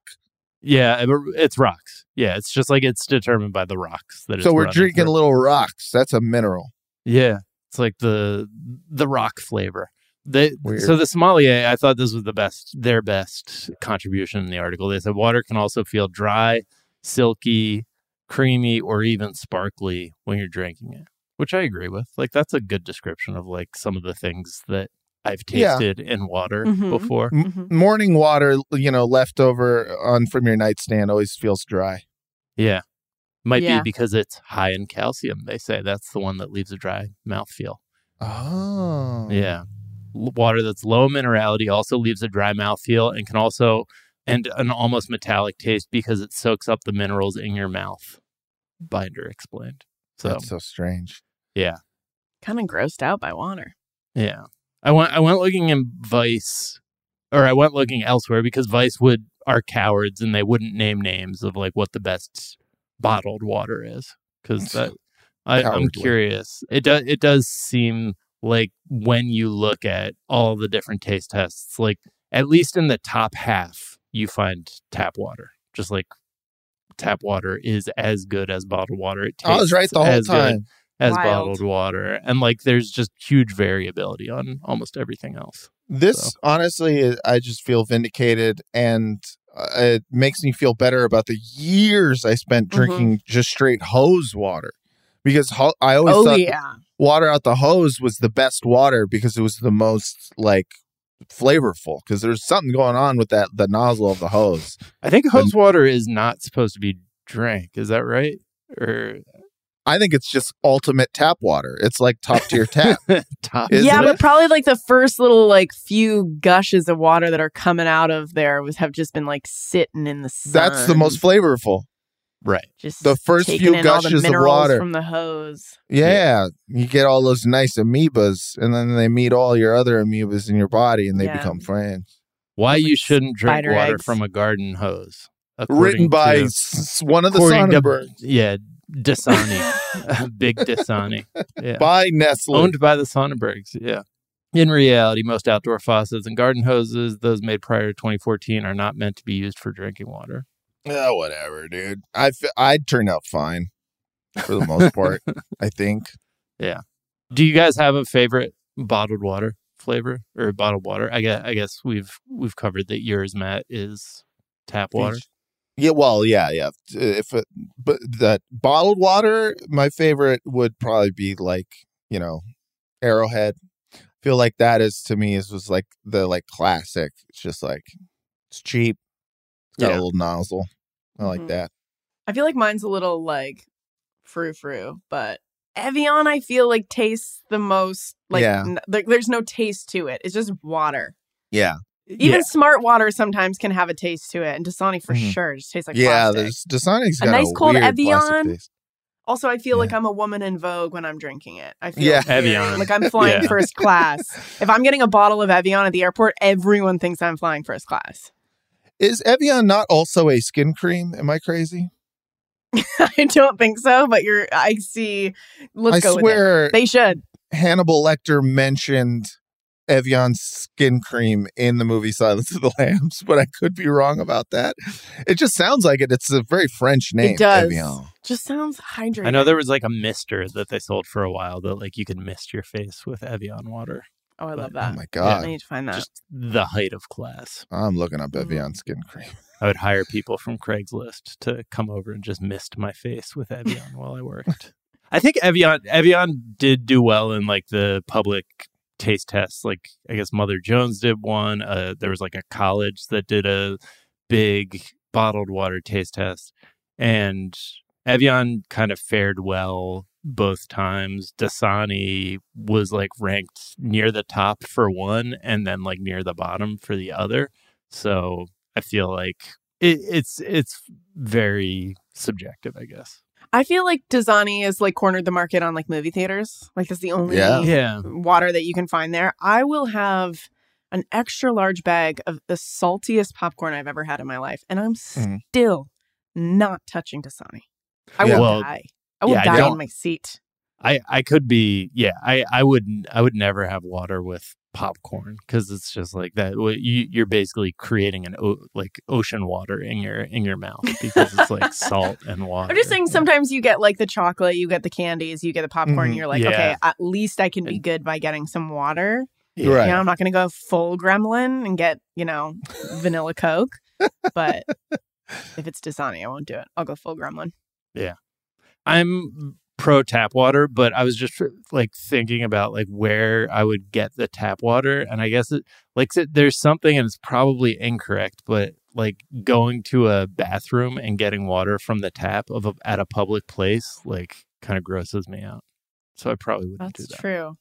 yeah it's rocks yeah it's just like it's determined by the rocks that it's So we're drinking through. little rocks. That's a mineral. Yeah, it's like the the rock flavor. They, Weird. so the sommelier, I thought this was the best, their best contribution in the article. They said water can also feel dry, silky, creamy, or even sparkly when you're drinking it, which I agree with. Like that's a good description of like some of the things that I've Yeah. tasted in water Mhm. before. M- Mhm. Morning water, you know, leftover on from your nightstand always feels dry. Yeah, might Yeah. be because it's high in calcium. They say that's the one that leaves a dry mouthfeel. Oh. Yeah. L- Water that's low minerality also leaves a dry mouthfeel and can also and an almost metallic taste because it soaks up the minerals in your mouth. Binder explained. So That's so strange. yeah. kind of grossed out by water. Yeah. I went I went looking in Vice or I went looking elsewhere because Vice would are cowards and they wouldn't name names of like what the best bottled water is. Because I, I'm curious. It does it does seem like when you look at all the different taste tests, like at least in the top half, you find tap water. just like tap water is as good as bottled water. It I was right the whole as good time. as Wild. bottled water, and like there's just huge variability on almost everything else. This So. honestly, I just feel vindicated, and uh, it makes me feel better about the years I spent Mm-hmm. drinking just straight hose water. Because ho- I always Oh thought yeah. Water out the hose was the best water because it was the most like flavorful. Because there's something going on with that the nozzle of the hose. I think hose water is not supposed to be drank. Is that right? Or I think it's just ultimate tap water. It's like top tier tap. top? Yeah, it? but probably like the first little like few gushes of water that are coming out of there was have just been like sitting in the sun. That's the most flavorful. Right. just the first few in all the gushes of water. from the hose. Yeah, you get all those nice amoebas, and then they meet all your other amoebas in your body, and they Yeah. become friends. Why you shouldn't drink spider water eggs. from a garden hose? Written by to- s- one of the according to- yeah, Dasani, big Dasani, yeah, by Nestle. owned by the Sonnenbergs. Yeah. In reality, most outdoor faucets and garden hoses, those made prior to 2014, are not meant to be used for drinking water. Yeah, whatever, dude. I f- I'd turn out fine for the most part. I think. Yeah. Do you guys have a favorite bottled water flavor or bottled water? I guess I guess we've we've covered that yours, Matt, is tap water. Yeah, well, yeah, yeah. If it, but that bottled water, my favorite would probably be like you know, Arrowhead. I feel like that is to me is was like the like classic. It's just like it's cheap. It's got Yeah. a little nozzle. I like Mhm. that. I feel like mine's a little like frou frou, but Evian I feel like tastes the most like Yeah. n- there- there's no taste to it. It's just water. Yeah, Even Yeah. smart water sometimes can have a taste to it, and Dasani for Mhm. sure just tastes like yeah. plastic. There's Dasani's A got nice cold weird Evian. Also, I feel like I'm a woman in Vogue when I'm drinking it. I feel Yeah. very- Evian. like I'm flying Yeah. first class. If I'm getting a bottle of Evian at the airport, everyone thinks I'm flying first class. Is Evian not also a skin cream? Am I crazy? I don't think so, but you're. I see. Let's I go with swear it. They should. Hannibal Lecter mentioned Evian skin cream in the movie Silence of the Lambs, but I could be wrong about that. It just sounds like it. It's a very French name. It does. Evian. Just sounds hydrated. I know there was like a mister that they sold for a while that like you could mist your face with Evian water. Oh, I love that. Oh my god. I need to find that. Just the height of class. I'm looking up Mhm. Evian skin cream. I would hire people from Craigslist to come over and just mist my face with Evian while I worked. I think Evian Evian did do well in like the public taste tests. Like I guess Mother Jones did one. Uh, there was like a college that did a big bottled water taste test, and Evian kind of fared well both times. Dasani was like ranked near the top for one, and then like near the bottom for the other. So I feel like it, it's it's very subjective, I guess. I feel like Dasani has like cornered the market on like movie theaters. Like that's the only Yeah. Yeah, water that you can find there. I will have an extra large bag of the saltiest popcorn I've ever had in my life, and I'm Mhm. still not touching Dasani. I Yeah. will Well, die. I would yeah, die don't- in my seat. I I could be yeah. I I would I would never have water with popcorn because it's just like that. You you're basically creating an o- like ocean water in your in your mouth because it's like salt and water. I'm just saying sometimes you get like the chocolate, you get the candies, you get the popcorn, and mm-hmm. you're like, Yeah. okay, at least I can be good by getting some water. Yeah. Right. You know, I'm not going to go full gremlin and get, you know, vanilla Coke. But if it's Dasani, I won't do it. I'll go full gremlin. I'm pro tap water, but I was just uh, like thinking about like where I would get the tap water, and I guess it like s- there's something, and it's probably incorrect, but like going to a bathroom and getting water from the tap of a, at a public place like kind of grosses me out. So I probably wouldn't That's do that. true.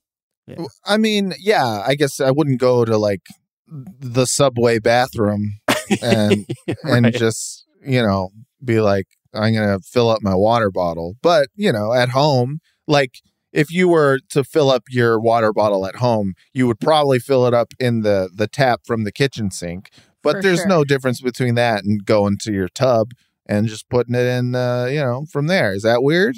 I mean, yeah, I guess I wouldn't go to like the subway bathroom and and just you know be like I'm gonna fill up my water bottle. But you know, at home, like if you were to fill up your water bottle at home, you would probably fill it up in the the tap from the kitchen sink. But For there's sure. no difference between that and going to your tub and just putting it in, uh, you know, from there. Is that weird?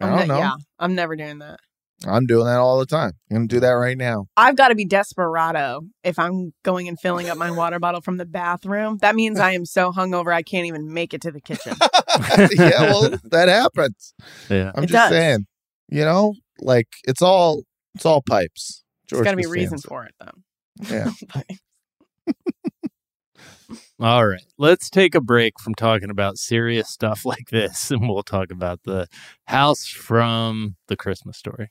I I'm don't ne- know. Yeah, I'm never doing that. I'm doing that all the time. I'm gonna do that right now. I've got to be desperado if I'm going and filling up my water bottle from the bathroom. That means I am so hungover I can't even make it to the kitchen. yeah, well, that happens. Yeah. I'm It just does. saying. You know, like it's all it's all pipes. There's got to be a reason for it, though. Yeah. All right. Let's take a break from talking about serious stuff like this and we'll talk about the house from the Christmas story.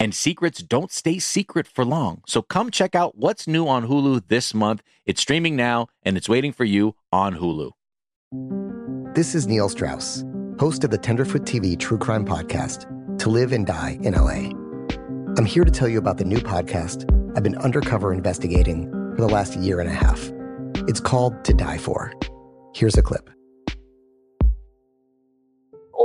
And secrets don't stay secret for long. So come check out what's new on Hulu this month. It's streaming now and it's waiting for you on Hulu. This is Neil Strauss, host of the Tenderfoot TV True Crime Podcast, To Live and Die in LA. I'm here to tell you about the new podcast I've been undercover investigating for the last year and a half. It's called To Die For. Here's a clip.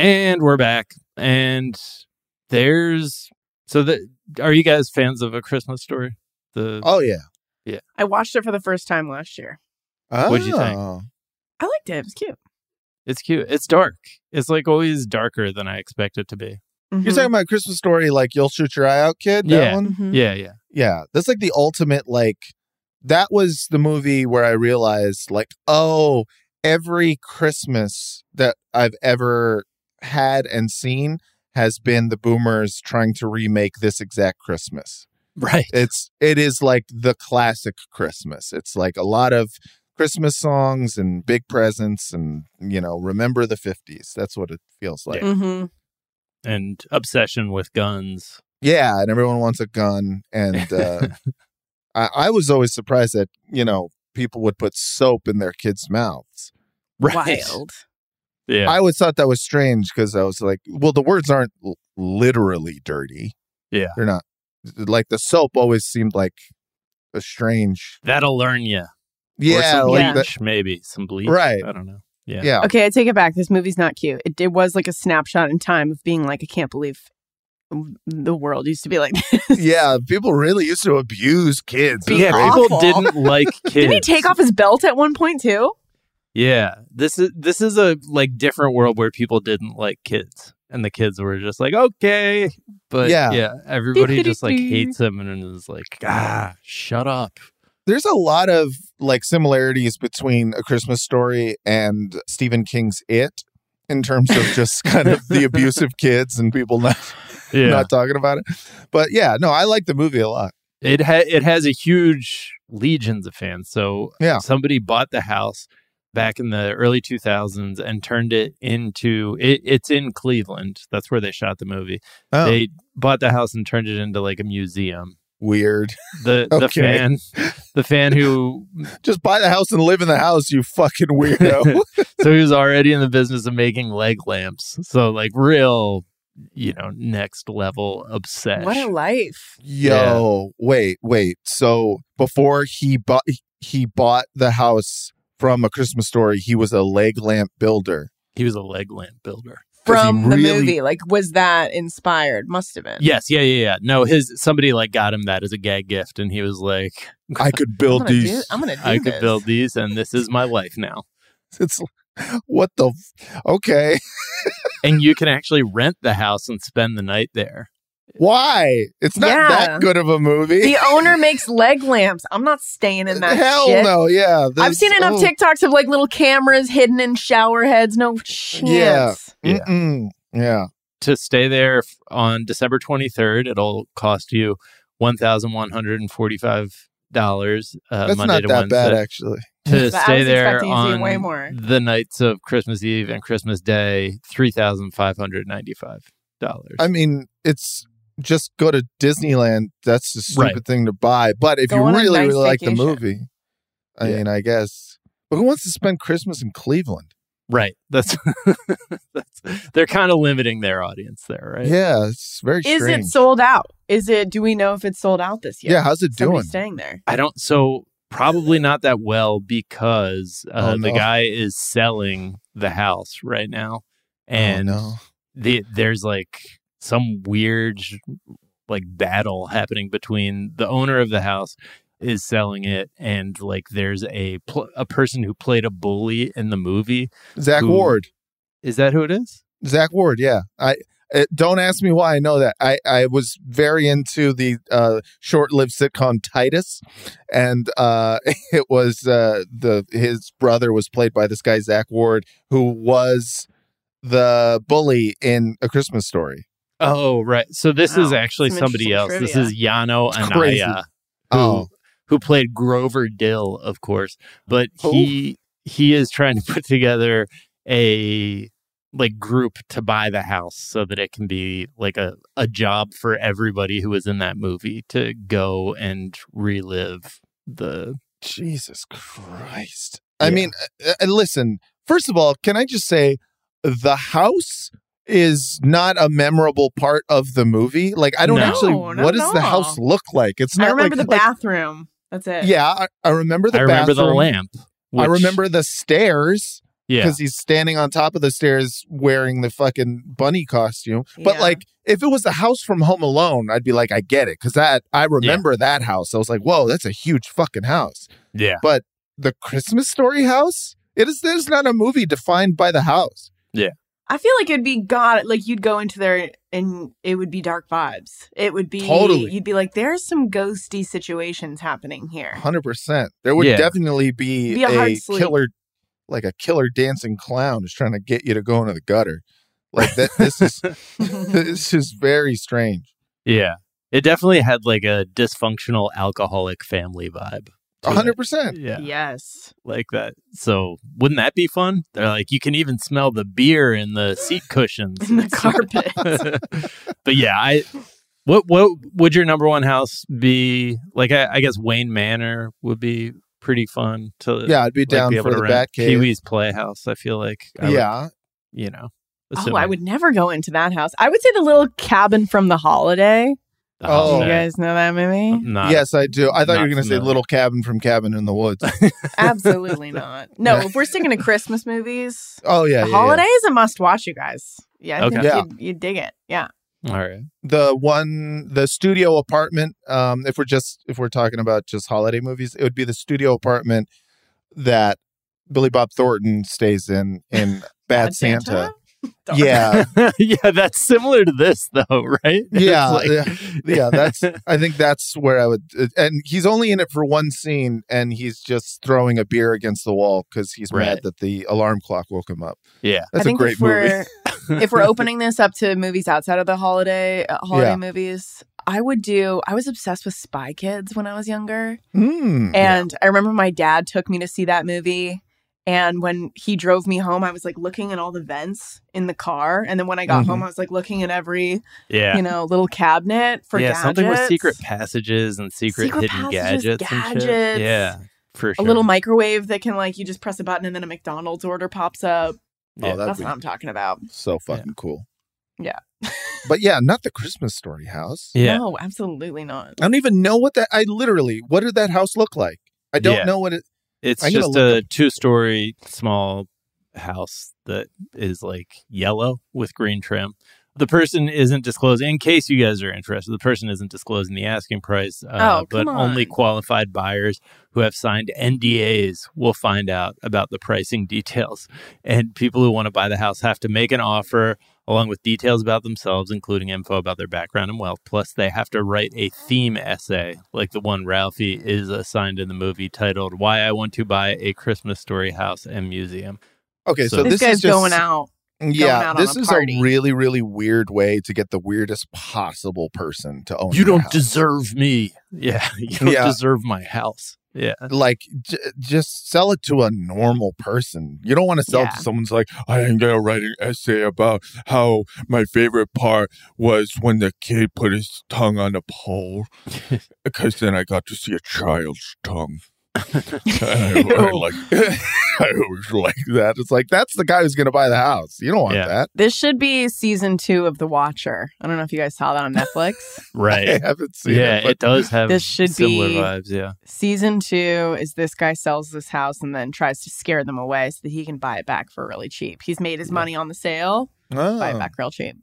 And we're back. And there's so the are you guys fans of a Christmas story? The Oh yeah. Yeah. I watched it for the first time last year. What'd you think? Oh. I liked it. It was cute. it's cute. It's dark. It's like always darker than I expect it to be. Mm-hmm. You're talking about Christmas story like you'll shoot your eye out, kid. That Yeah. one? Mhm. Yeah, yeah. Yeah, that's like the ultimate like that was the movie where I realized like oh, every Christmas that I've ever had and seen has been the boomers trying to remake this exact Christmas. Right. It's it is like the classic Christmas. It's like a lot of Christmas songs and big presents and you know, remember the 50s. That's what it feels like. Mm-hmm. And obsession with guns. Yeah, and everyone wants a gun. And uh, I, I was always surprised that you know people would put soap in their kids' mouths. Right. Wild. Yeah. I always thought that was strange because I was like, well, the words aren't l- literally dirty. Yeah. they're not. Like the soap always seemed like a strange. That'll learn you. or Yeah, some like bleach, the- maybe some bleach. Right. I don't know. Yeah. yeah. Okay, I take it back. This movie's not cute. It, it was like a snapshot in time of being like, I can't believe the world used to be like this. Yeah, people really used to abuse kids. Be yeah, awful. people didn't like kids. Didn't he take off his belt at one point too? Yeah, this is this is a like different world where people didn't like kids, and the kids were just like okay, but Yeah. yeah, everybody just like hates him and is like ah, shut up. There's a lot of like similarities between A Christmas Story and Stephen King's It in terms of just kind of the abusive kids and people not Yeah, not talking about it. But yeah, no, I like the movie a lot. it ha- it has a huge legions of fans. So Yeah. somebody bought the house back in the early 2000s and turned it into it, it's in Cleveland. That's where they shot the movie. Oh, They bought the house and turned it into like a museum. weird. The the fan the fan who Just buy the house and live in the house, you fucking weirdo. so he was already in the business of making leg lamps. So like real, you know, next level obsessed. What a life. Yo, wait, wait. So before he bought he bought the house from a Christmas story, he was a leg lamp builder. he was a leg lamp builder he From the really- movie. Like, was that inspired? Must have been. Yes, yeah, yeah, yeah. No, his somebody like got him that as a gag gift, and he was like, I could I'm build gonna, do, these. I'm gonna do "I could build these, and this is my life now." It's what the okay. And you can actually rent the house and spend the night there. Why? It's not Yeah. that good of a movie. The owner makes leg lamps. I'm not staying in that Hell shit. no, yeah. I've seen enough oh, TikToks of like little cameras hidden in shower heads. No chance. Yeah. mm-mm. Yeah. To stay there on December twenty third, it'll cost you one thousand one hundred and forty five dollars. Uh, That's Monday not to that Wednesday. bad actually. to But I stay was there expecting you to on way more. the nights of Christmas Eve and Christmas Day, three thousand five hundred ninety five dollars. I mean, it's just go to Disneyland. That's a stupid Right. thing to buy. But if Go you really, nice really like the movie, I Yeah. mean, I guess. But who wants to spend Christmas in Cleveland? Right. That's that's they're kind of limiting their audience there, right? Yeah, it's very Is strange. it sold out? Is it? Do we know if it's sold out this year? yeah, how's it Somebody doing? staying there. I don't. So probably not that well because uh, Oh, the guy is selling the house right now, and oh, no. the, there's like some weird like battle happening between the owner of the house is selling it and like there's a pl- a person who played a bully in the movie Zack who- Ward. is that who it is Zack Ward, yeah. I uh, don't ask me why I know that. I, I was very into the uh, short-lived sitcom Titus, and uh, it was uh, the his brother was played by this guy Zack Ward, who was the bully in A Christmas Story. Oh right so this is actually some somebody else interesting this is Yano It's crazy. Anaya who Oh, who played Grover Dill of course but Who? he he is trying to put together a like group to buy the house so that it can be like a, a job for everybody who was in that movie to go and relive the Jesus Christ! I mean, uh, uh, listen. First of all, can I just say the house is not a memorable part of the movie. Like, I don't No. actually. What at does the house look like? It's not I remember like, the like- bathroom. That's it. Yeah, I, I remember the bathroom. I remember the bathroom. lamp I remember the stairs yeah because he's standing on top of the stairs wearing the fucking bunny costume. But Yeah. like, if it was the house from Home Alone, I'd be like, I get it because that I remember that house. I was like, whoa, that's a huge fucking house. yeah But the Christmas Story house, it is. There's not a movie defined by the house. I feel like it'd be God. Like you'd go into there and it would be dark vibes. It would be Totally. You'd be like, there's some ghosty situations happening here. Hundred percent. There would Yeah. definitely be, Be a a killer, like a killer dancing clown, is trying to get you to go into the gutter. Like that. This is this is very strange. yeah it definitely had like a dysfunctional alcoholic family vibe to it. Hundred percent. yeah Yes. like that. So wouldn't that be fun? They're like, you can even smell the beer in the seat cushions, In the carpet. but yeah, I. What what would your number one house be? Like, I, I guess Wayne Manor would be pretty fun to Yeah, I'd be like, down be for able to the rent. Bat Cave. Pee-wee's Playhouse. I feel like I would, yeah, you know. Oh, I would never go into that house. I would say the little cabin from the holiday. The Oh. You guys know that movie? Not- yes, I do. I thought you were going to say familiar. Little Cabin from Cabin in the Woods. Absolutely not. No, if we're sticking to Christmas movies, oh yeah, yeah, Holiday yeah. is a must watch, you guys. Yeah, I Okay. think Yeah. you'd, you'd dig it. Yeah. All right. The one, the studio apartment. Um, if we're just if we're talking about just holiday movies, it would be the studio apartment that Billy Bob Thornton stays in in Bad, Santa. Darn. Yeah, yeah, that's similar to this though, right? Yeah, like- yeah, yeah. That's I think that's where I would. And he's only in it for one scene, and he's just throwing a beer against the wall because he's Right. mad that the alarm clock woke him up. yeah. That's I think a great if movie. we're if we're opening this up to movies outside of the holiday uh, holiday Yeah. movies, I would do. I was obsessed with Spy Kids when I was younger, Mm. and I remember my dad took me to see that movie. And when he drove me home, I was like looking at all the vents in the car, and then when I got Mhm. home, I was like looking at every Yeah. you know little cabinet for yeah, gadgets. something with secret passages and secret, Secret hidden passages, gadgets, and shit. gadgets. Yeah, for a little microwave that can like you just press a button and then a McDonald's order pops up. Yeah. Oh, That's what I'm talking about. so fucking cool. Yeah. But yeah, not the Christmas story house. yeah. No, absolutely not. I don't even know what that. I literally, what did that house look like? I don't Yeah. know what it. It's I'm just a two-story small house that is like yellow with green trim. The person isn't disclosing. In case you guys are interested, the person isn't disclosing the asking price. Uh, Oh, but come only qualified buyers who have signed NDAs will find out about the pricing details. And people who want to buy the house have to make an offer along with details about themselves, including info about their background and wealth. Plus, they have to write a theme essay, like the one Ralphie is assigned in the movie, titled "Why I Want to Buy a Christmas Story House and Museum." Okay, so, So- this, this, guy's is just, going out. Yeah, out on this a is party. a really, really weird way to get the weirdest possible person to own. You your don't house. deserve me. Yeah, you don't Yeah. deserve my house. Yeah, like j- just sell it to a normal person. You don't want to sell it Yeah. to someone's like, I am gonna write an essay about how my favorite part was when the kid put his tongue on the pole, because then I got to see a child's tongue. I, I like, I always like that. It's like that's the guy who's gonna buy the house. You don't want Yeah. that. This should be season two of The Watcher. I don't know if you guys saw that on Netflix. right. I haven't seen yeah, it. but- it does have This should similar be- vibes. Yeah, season two is this guy sells this house and then tries to scare them away so that he can buy it back for really cheap. He's made his Yeah. money on the sale, Oh, buy it oh. back real cheap.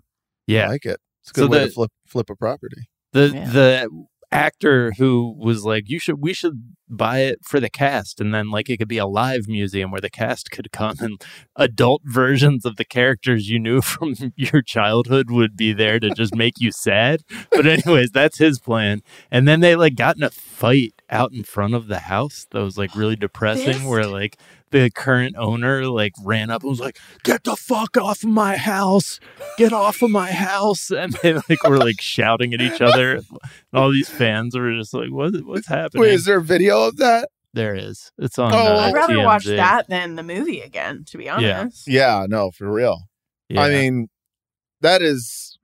Yeah, I like it. It's a So good way the- to flip flip a property. The Yeah. the actor who was like, "You should, we should buy it for the cast," and then like it could be a live museum where the cast could come and adult versions of the characters you knew from your childhood would be there to just make you sad. But anyways, that's his plan. And then they like got in a fight out in front of the house that was like really depressing, Fist? where like the current owner like ran up and was like, "Get the fuck off of my house! Get off of my house!" And they like were like shouting at each other. And all these fans were just like, "What? What's happening?" Wait, is there a video of that? there is. It's on. Oh, uh, I'd rather watch that than the movie again, to be honest. Yeah, no, for real. Yeah. I mean, that is.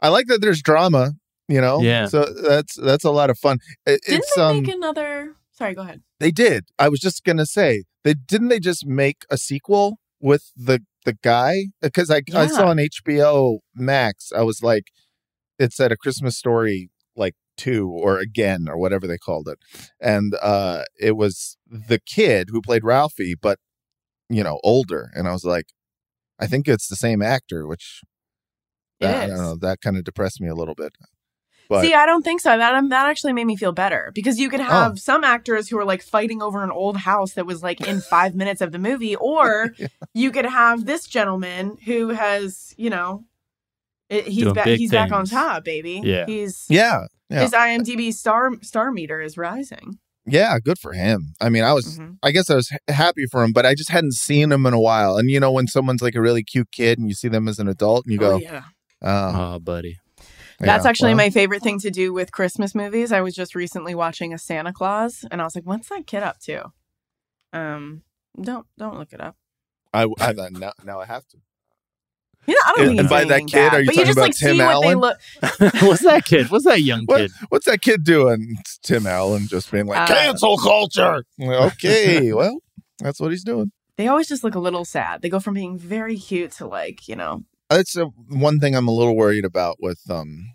I like that there's drama. You know. Yeah. So that's that's a lot of fun. It, Didn't it's they um. make another? Sorry, go ahead. They did. I was just gonna say they didn't. They just make a sequel with the the guy because I I saw on HBO Max. I was like, it said a Christmas story like two or again or whatever they called it, and uh it was the kid who played Ralphie, but you know older, and I was like, I think it's the same actor, which that, I don't know. That kind of depressed me a little bit. But See, I don't think so. That um, that actually made me feel better because you could have Oh. some actors who are like fighting over an old house that was like in five minutes of the movie, or you could have this gentleman who has, you know, it, he's Doing back. big He's back on top, baby. Yeah. he's yeah, yeah, his IMDb star star meter is rising. yeah. Good for him. I mean, I was Mhm. I guess I was happy for him, but I just hadn't seen him in a while. And you know, when someone's like a really cute kid and you see them as an adult and you go, Oh, yeah. oh, Oh, buddy. That's yeah, actually well, my favorite thing to do with Christmas movies. I was just recently watching a Santa Claus, and I was like, "What's that kid up to?" Um, don't don't look it up. I, I now, now I have to. You know, I don't And- think and by that kid, bad, are you but talking just about like Tim see what they Allen? look. What's that kid? What's that young What, kid? what's that kid doing? It's Tim Allen just being like Uh, cancel culture. Okay, well, that's what he's doing. They always just look a little sad. They go from being very cute to like, you know, That's one thing I'm a little worried about with um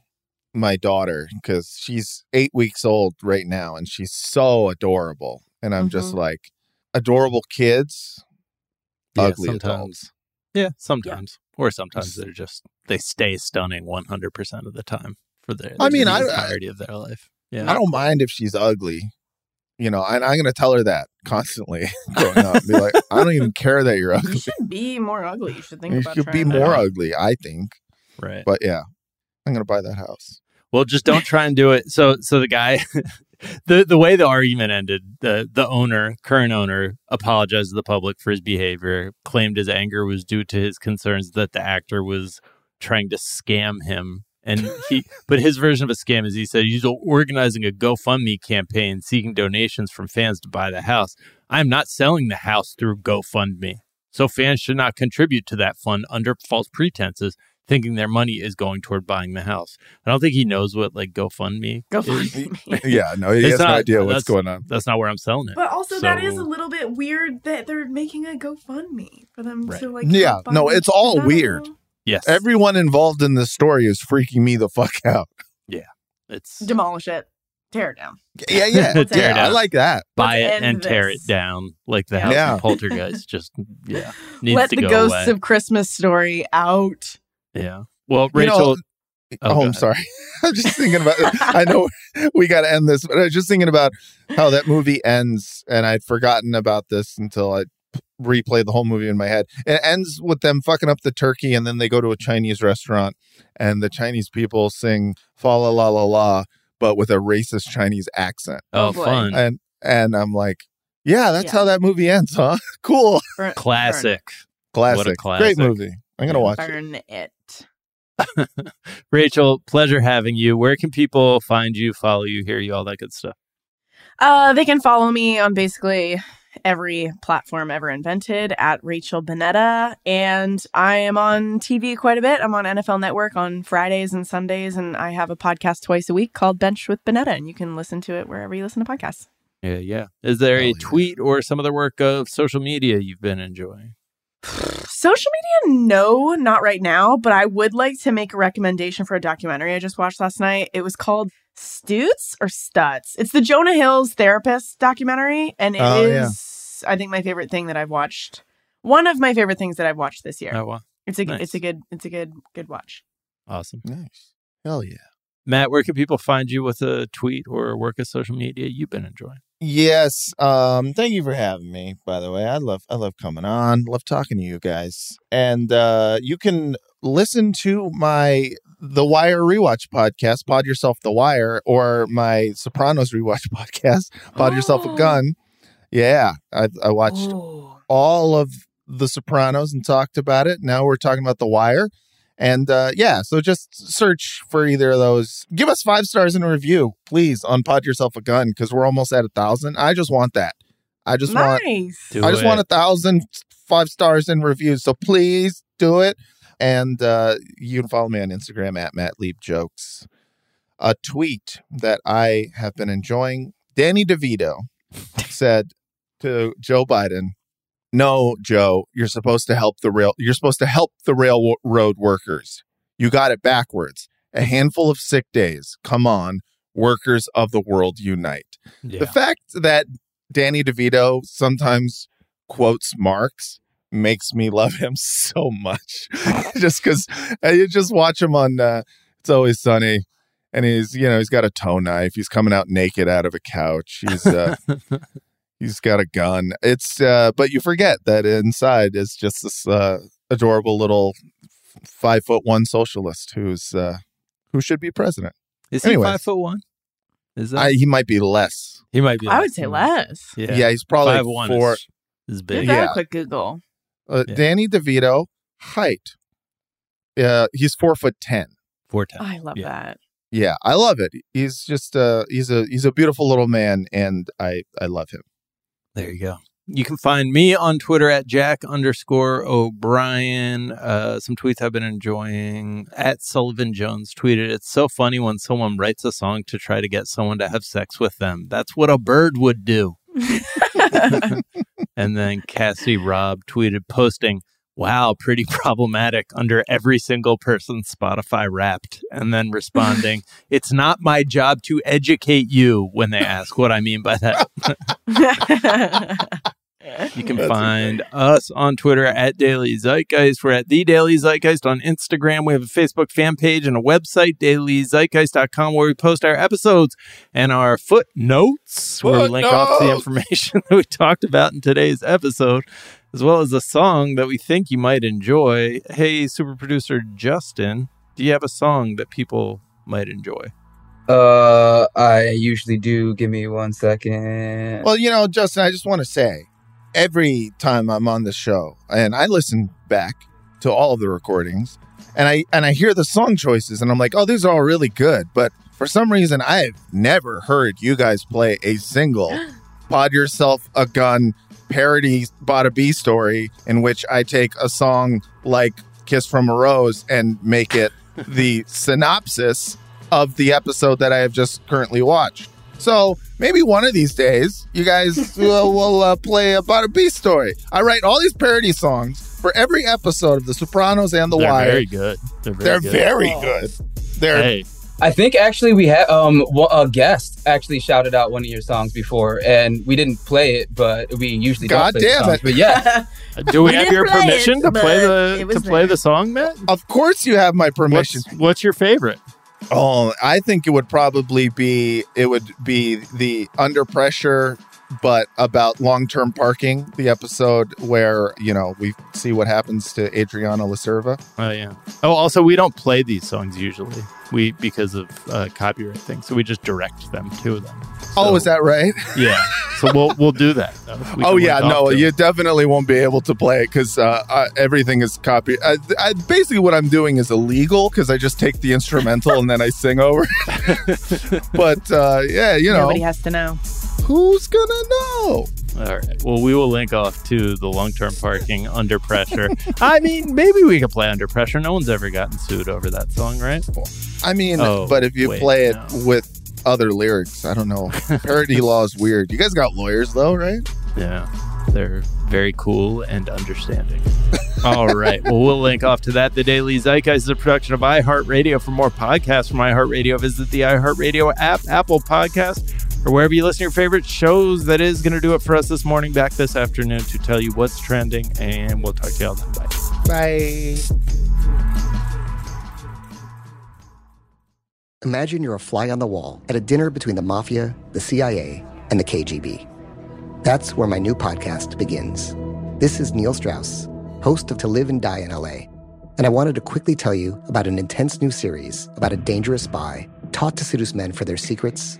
my daughter because she's eight weeks old right now and she's so adorable. And I'm just Mhm. like, adorable kids, Yeah, ugly sometimes. adults. Yeah, sometimes. Or sometimes they're just they stay stunning 100% of the time for the, I mean, the I- entirety of their life. Yeah. I don't mind if she's ugly. You know, and I'm going to tell her that constantly growing up. Be like, I don't even care that you're ugly. You should be more ugly. You should think You about should be more out. ugly, I think. right. But yeah, I'm going to buy that house. Well, just don't try and do it. So, so the guy, the the way the argument ended, the the owner, current owner, apologized to the public for his behavior, claimed his anger was due to his concerns that the actor was trying to scam him. And he, but his version of a scam is he said he's organizing a GoFundMe campaign seeking donations from fans to buy the house. I'm not selling the house through GoFundMe. So fans should not contribute to that fund under false pretenses, thinking their money is going toward buying the house. I don't think he knows what like GoFundMe. is. GoFundMe. Yeah, no, he It's has no not- idea what's going on. That's not where I'm selling it. But also, that is a little bit weird that they're making a GoFundMe for them Right. to like. Yeah, no, it's all weird. know. Yes, Everyone involved in this story is freaking me the fuck out. Yeah. It's Demolish it, tear it down. Yeah, yeah, Tear it yeah. I like that. buy Let's it end and tear it down like the house Yeah. in Poltergeist. Just yeah, needs Let to the go ghosts away. of Christmas story out. yeah. Well, You know, Rachel. Oh, Oh, I'm sorry. I'm just thinking about. I know we got to end this, but I was just thinking about how that movie ends, and I'd forgotten about this until I replayed the whole movie in my head. It ends with them fucking up the turkey, and then they go to a Chinese restaurant, and the Chinese people sing "Fa la la la la," but with a racist Chinese accent, oh, Oh, fun, and and I'm like, yeah, that's Yeah. how that movie ends, huh? cool, Burn- classic. classic, classic. great movie. I'm gonna watch Burn, it. burn it. Rachel, pleasure having you. Where can people find you, follow you, hear you, all that good stuff? Uh, they can follow me on basically every platform ever invented at Rachel Bonnetta, and I am on TV quite a bit. I'm on NFL Network on Fridays and Sundays, and I have a podcast twice a week called Bench with Bonnetta, and you can listen to it wherever you listen to podcasts. Yeah, yeah. Is there a tweet or some other work of social media you've been enjoying? Social media, no, not right now, but I would like to make a recommendation for a documentary I just watched last night. It was called Stutes or Stutz. It's the Jonah Hills therapist documentary, and it is, Oh, yeah. I think, my favorite thing that I've watched. One of my favorite things that I've watched this year. Oh, wow. it's a nice. it's a good it's a good good watch. Awesome. Nice, hell yeah. Matt, where can people find you with a tweet or work of social media you've been enjoying? Yes. Um, thank you for having me, by the way. I love I love coming on. Love talking to you guys. And uh you can listen to my The Wire rewatch podcast, Pod Yourself the Wire, or my Sopranos rewatch podcast, Pod Yourself a Gun. Yeah. I I watched Ooh. all of the Sopranos and talked about it. Now we're talking about The Wire. And uh, yeah, so just search for either of those. Give us five stars in a review, please, on Pod Yourself a Gun, because we're almost at a thousand. I just want that. I just want nice. Do I just it. want a thousand five stars in reviews. So please do it. And uh, you can follow me on Instagram at Matt Lieb Jokes. A tweet that I have been enjoying. Danny DeVito said to Joe Biden, "No, Joe, you're supposed to help the rail. You're supposed to help the railroad workers. You got it backwards. A handful of sick days. Come on, workers of the world, unite." Yeah. The fact that Danny DeVito sometimes quotes Marx makes me love him so much. just because you just watch him on uh, It's Always Sunny, and he's you know he's got a toe knife. He's coming out naked out of a couch. He's uh, he's got a gun. It's uh, but you forget that inside is just this uh, adorable little five foot one socialist who's uh, who should be president. Is he Anyways. five foot one? Is that I, he might be less. he might be? I less would say less. Yeah, Yeah, he's probably five one four. is, is Give big. that Yeah. quick Google. Uh, Yeah. Danny DeVito, height. Uh, he's four foot ten. Four ten. I love Yeah. that. Yeah, I love it. He's just uh, he's a he's a beautiful little man, and I I love him. There you go. You can find me on Twitter at Jack underscore O'Brien. Uh, some tweets I've been enjoying at Sullivan Jones tweeted. It's so funny when someone writes a song to try to get someone to have sex with them. That's what a bird would do. and then Cassie Robb tweeted posting, wow, pretty problematic under every single person's Spotify wrapped, and then responding, it's not my job to educate you when they ask what I mean by that. You can That's find us on Twitter at Daily Zeitgeist. We're at The Daily Zeitgeist on Instagram. We have a Facebook fan page and a website, dailyzeitgeist.com, where we post our episodes and our footnotes, where we link off the information that we talked about in today's episode, as well as a song that we think you might enjoy. Hey, super producer Justin, do you have a song that people might enjoy? Uh, I usually do. Give me one second. Well, you know, Justin, I just want to say every time I'm on the show and I listen back to all of the recordings and I and I hear the song choices and I'm like, "Oh, these are all really good." But for some reason, I've never heard you guys play a single Pod Yourself a Gun parody Bada B story in which I take a song like Kiss from a Rose and make it the synopsis of the episode that I have just currently watched. So maybe one of these days, you guys will, will uh, play about a beast story. I write all these parody songs for every episode of The Sopranos and The Wire. They're Wire. very good. They're very They're good. very good. They're Hey, I think actually we had um a guest actually shouted out one of your songs before, and we didn't play it, but we usually God don't play the damn songs. it. But yeah, do we, We have your play it, permission to play the it was to play there. the song, Matt? of course you have my permission. What's, what's your favorite? Oh, I think it would probably be it would be the under pressure but about long-term parking, the episode where, you know, we see what happens to Adriana La Cerva. Oh yeah. Oh, also we don't play these songs usually. We because of uh, copyright things, so we just direct them to them. oh, is that right? Yeah. So we'll we'll do that. though. We oh yeah, no, you it. definitely won't be able to play it because uh, uh, everything is copy. Uh, I, basically, what I'm doing is illegal because I just take the instrumental and then I sing over. it. but uh, yeah, you know, Nobody has to know. Who's gonna know? All right. Well, we will link off to the long-term parking under pressure. I mean, maybe we could play under pressure. No one's ever gotten sued over that song, right? I mean, Oh, but if you wait, play it no. with other lyrics, I don't know. Parody law is weird. You guys got lawyers though, right? Yeah. They're very cool and understanding. All right. Well, we'll link off to that. The Daily Zeitgeist is a production of iHeartRadio. For more podcasts from iHeartRadio, visit the iHeartRadio app, Apple Podcast, or wherever you listen to your favorite shows. That is going to do it for us this morning, back this afternoon to tell you what's trending. And we'll talk to y'all then. Bye. Bye. Imagine you're a fly on the wall at a dinner between the mafia, the CIA, and the KGB. That's where my new podcast begins. This is Neil Strauss, host of To Live and Die in LA, and I wanted to quickly tell you about an intense new series about a dangerous spy taught to seduce men for their secrets